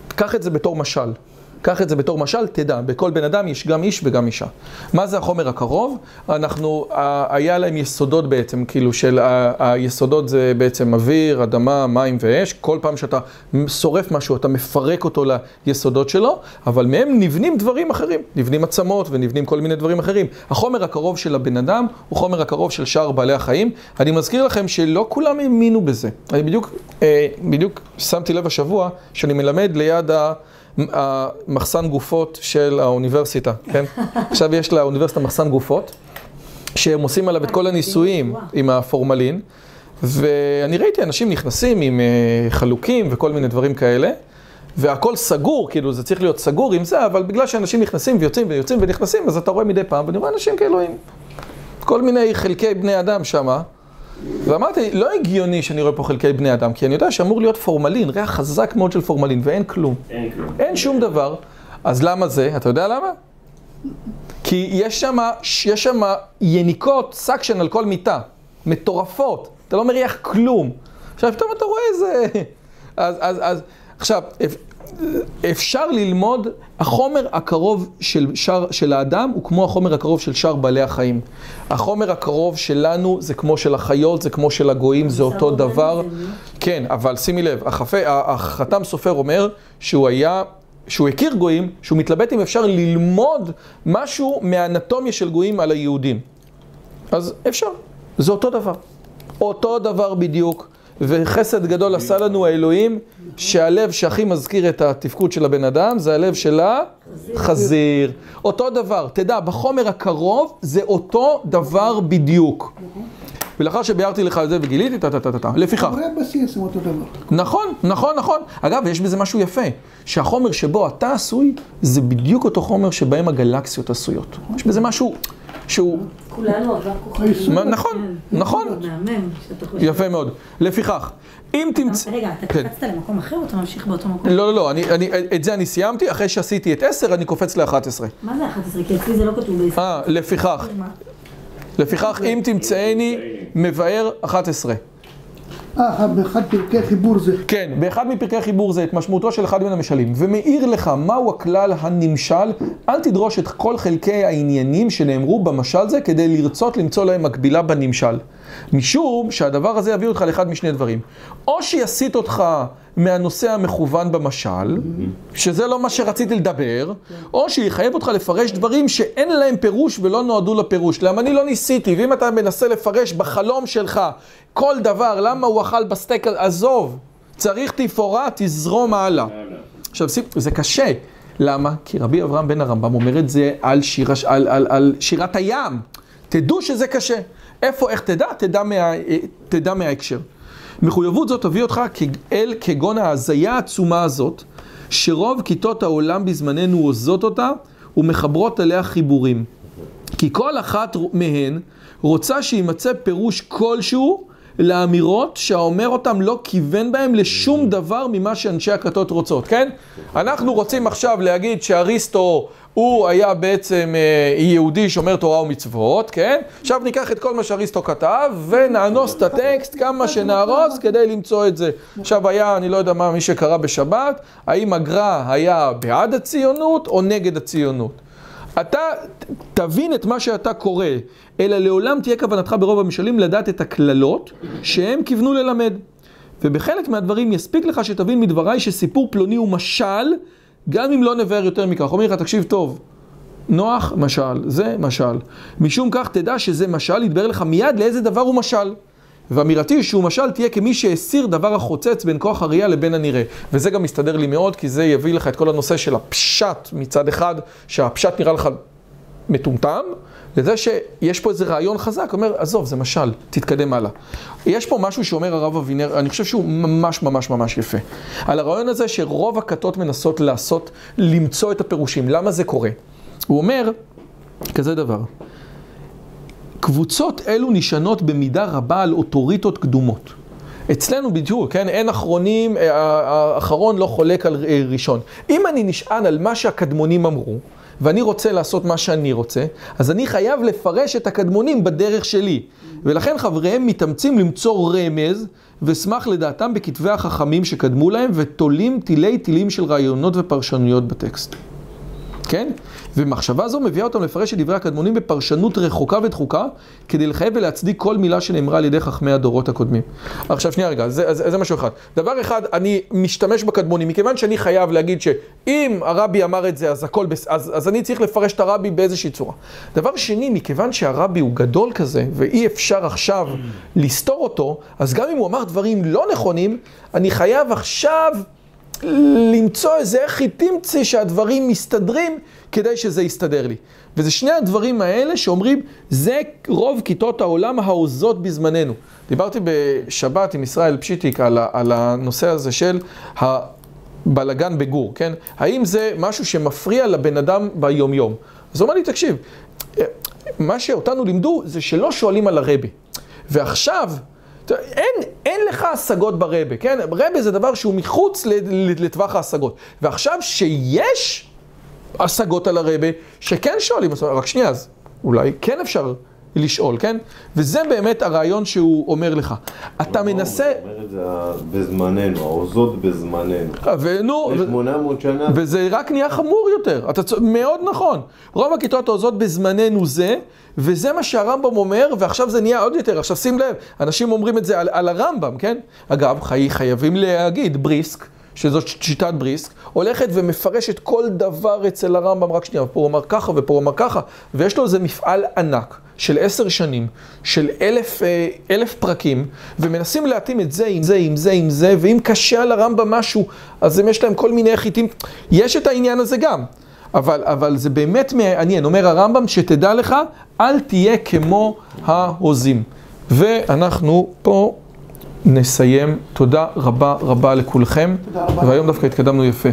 קח את זה בתור משל. קח את זה בתור משל, תדע, בכל בן אדם יש גם איש וגם אישה. מה זה החומר הקרוב? אנחנו, היה להם יסודות בעצם, כאילו של היסודות זה בעצם אוויר, אדמה, מים ואש. כל פעם שאתה שורף משהו, אתה מפרק אותו ליסודות שלו, אבל מהם נבנים דברים אחרים. נבנים עצמות ונבנים כל מיני דברים אחרים. החומר הקרוב של הבן אדם הוא חומר הקרוב של שאר בעלי החיים. אני מזכיר לכם שלא כולם האמינו בזה. אני בדיוק, אה, בדיוק שמתי לב השבוע שאני מלמד ליד ה... המחסן גופות של האוניברסיטה, כן? עכשיו יש לאוניברסיטה מחסן גופות, שהם עושים עליו את כל הניסויים עם הפורמלין, ואני ראיתי אנשים נכנסים עם אה, חלוקים וכל מיני דברים כאלה, והכל סגור, כאילו זה צריך להיות סגור עם זה, אבל בגלל שאנשים נכנסים ויוצאים ויוצאים ונכנסים, אז אתה רואה מדי פעם, ואני רואה אנשים כאילו עם כל מיני חלקי בני אדם שמה. ואמרתי, לא הגיוני שאני רואה פה חלקי בני אדם, כי אני יודע שאמור להיות פורמלין, ריח חזק מאוד של פורמלין, ואין כלום. אין כלום. אין שום דבר. אז למה זה? אתה יודע למה? כי יש שם, יש שם יניקות, suction על כל מיטה. מטורפות. אתה לא מריח כלום. עכשיו, פתאום אתה רואה איזה... אז, אז, אז, עכשיו, אפשר ללמוד, החומר הקרוב של, שאר, של האדם הוא כמו החומר הקרוב של שאר בעלי החיים. החומר הקרוב שלנו זה כמו של החיות, זה כמו של הגויים, זה אותו דבר. כן, אבל שימי לב, החפה, החתם סופר אומר שהוא היה, שהוא הכיר גויים, שהוא מתלבט אם אפשר ללמוד משהו מהאנטומיה של גויים על היהודים. אז אפשר, זה אותו דבר. אותו דבר בדיוק. וחסד גדול עשה לנו האלוהים, שהלב שהכי מזכיר את התפקוד של הבן אדם, זה הלב של החזיר. אותו דבר, תדע, בחומר הקרוב זה אותו דבר בדיוק. ולאחר שביארתי לך את זה וגיליתי, טה טה טה טה. לפיכך, חברי הבסיס הם אותו דבר. נכון, נכון, נכון. אגב, יש בזה משהו יפה, שהחומר שבו אתה עשוי, זה בדיוק אותו חומר שבהם הגלקסיות עשויות. יש בזה משהו שהוא... כולנו אבק כוכבים. נכון, נכון. מהמם, שאתה חושב. יפה מאוד. לפיכך, אם תמצא... רגע, אתה כן. קפצת למקום אחר או אתה ממשיך באותו מקום? לא, לא, לא, אני, אני, את זה אני סיימתי, אחרי שעשיתי את 10, אני קופץ ל-11. מה זה 11? כי אצלי זה לא כתוב בעשר. אה, לפיכך? לפיכך, אם תמצאני, מבאר 11. אה, באחד פרקי חיבור זה. כן, באחד מפרקי חיבור זה את משמעותו של אחד מן המשלים, ומאיר לך מהו הכלל הנמשל, אל תדרוש את כל חלקי העניינים שנאמרו במשל זה כדי לרצות למצוא להם מקבילה בנמשל. משום שהדבר הזה יביא אותך לאחד משני דברים. או שיסיט אותך מהנושא המכוון במשל, שזה לא מה שרציתי לדבר, או שיחייב אותך לפרש דברים שאין להם פירוש ולא נועדו לפירוש. למה אני לא ניסיתי, ואם אתה מנסה לפרש בחלום שלך כל דבר, למה הוא אכל בסטייק, עזוב, צריך תפאורה, תזרום הלאה. עכשיו, זה קשה. למה? כי רבי אברהם בן הרמב"ם אומר את זה על, שיר, על, על, על שירת הים. תדעו שזה קשה. איפה, איך תדע? תדע, מה, תדע מההקשר. מחויבות זאת תביא אותך אל כגון ההזיה העצומה הזאת, שרוב כיתות העולם בזמננו עוזות אותה ומחברות עליה חיבורים. כי כל אחת מהן רוצה שימצא פירוש כלשהו לאמירות שהאומר אותם לא כיוון בהם לשום דבר ממה שאנשי הכתות רוצות, כן? אנחנו רוצים עכשיו להגיד שאריסטו הוא היה בעצם אה, יהודי שומר תורה ומצוות, כן? עכשיו ניקח את כל מה שאריסטו כתב ונאנוס את הטקסט כמה שנהרוס כדי למצוא את זה. עכשיו היה, אני לא יודע מה מי שקרא בשבת, האם הגר"א היה בעד הציונות או נגד הציונות? אתה תבין את מה שאתה קורא, אלא לעולם תהיה כוונתך ברוב המשלים לדעת את הקללות שהם כיוונו ללמד. ובחלק מהדברים יספיק לך שתבין מדבריי שסיפור פלוני הוא משל, גם אם לא נבהר יותר מכך. אומר לך, תקשיב טוב, נוח, משל, זה משל. משום כך תדע שזה משל, יתברר לך מיד לאיזה דבר הוא משל. ואמירתי שהוא משל תהיה כמי שהסיר דבר החוצץ בין כוח הראייה לבין הנראה. וזה גם מסתדר לי מאוד, כי זה יביא לך את כל הנושא של הפשט מצד אחד, שהפשט נראה לך מטומטם, לזה שיש פה איזה רעיון חזק, אומר, עזוב, זה משל, תתקדם הלאה. יש פה משהו שאומר הרב אבינר, אני חושב שהוא ממש ממש ממש יפה. על הרעיון הזה שרוב הכתות מנסות לעשות, למצוא את הפירושים. למה זה קורה? הוא אומר, כזה דבר. קבוצות אלו נשענות במידה רבה על אוטוריטות קדומות. אצלנו בדיוק, כן, אין אחרונים, האחרון לא חולק על ראשון. אם אני נשען על מה שהקדמונים אמרו, ואני רוצה לעשות מה שאני רוצה, אז אני חייב לפרש את הקדמונים בדרך שלי. ולכן חבריהם מתאמצים למצוא רמז, ושמח לדעתם בכתבי החכמים שקדמו להם, ותולים תילי תילים של רעיונות ופרשנויות בטקסט. כן? ומחשבה זו מביאה אותם לפרש את דברי הקדמונים בפרשנות רחוקה ודחוקה, כדי לחייב ולהצדיק כל מילה שנאמרה על ידי חכמי הדורות הקודמים. עכשיו שנייה רגע, זה, זה, זה משהו אחד. דבר אחד, אני משתמש בקדמונים, מכיוון שאני חייב להגיד שאם הרבי אמר את זה, אז הכל, בס... אז, אז אני צריך לפרש את הרבי באיזושהי צורה. דבר שני, מכיוון שהרבי הוא גדול כזה, ואי אפשר עכשיו לסתור אותו, אז גם אם הוא אמר דברים לא נכונים, אני חייב עכשיו... למצוא איזה איך היא תמצא שהדברים מסתדרים כדי שזה יסתדר לי. וזה שני הדברים האלה שאומרים, זה רוב כיתות העולם ההוזות בזמננו. דיברתי בשבת עם ישראל פשיטיק על, על הנושא הזה של הבלגן בגור, כן? האם זה משהו שמפריע לבן אדם ביומיום? אז הוא אמר לי, תקשיב, מה שאותנו לימדו זה שלא שואלים על הרבי. ועכשיו... אין, אין לך השגות ברבה, כן? רבה זה דבר שהוא מחוץ לטווח ההשגות. ועכשיו שיש השגות על הרבה, שכן שואלים, רק שנייה, אז אולי כן אפשר לשאול, כן? וזה באמת הרעיון שהוא אומר לך. אתה מנסה... הוא אומר את זה בזמננו, העוזות בזמננו. ונו... יש 800 שנה. וזה רק נהיה חמור יותר. אתה צ... מאוד נכון. רוב הכיתות העוזות בזמננו זה, וזה מה שהרמב"ם אומר, ועכשיו זה נהיה עוד יותר. עכשיו שים לב, אנשים אומרים את זה על, על הרמב"ם, כן? אגב, חי, חייבים להגיד, בריסק. שזאת שיטת בריסק, הולכת ומפרשת כל דבר אצל הרמב"ם, רק שנייה, פה הוא אמר ככה ופה הוא אמר ככה, ויש לו איזה מפעל ענק של עשר שנים, של אלף, אה, אלף פרקים, ומנסים להתאים את זה עם זה, עם זה, עם זה, ואם קשה על הרמב"ם משהו, אז יש להם כל מיני חיטים, יש את העניין הזה גם. אבל, אבל זה באמת מעניין, אומר הרמב"ם, שתדע לך, אל תהיה כמו ההוזים. ואנחנו פה נסיים. תודה רבה רבה לכולכם, והיום דווקא התקדמנו יפה.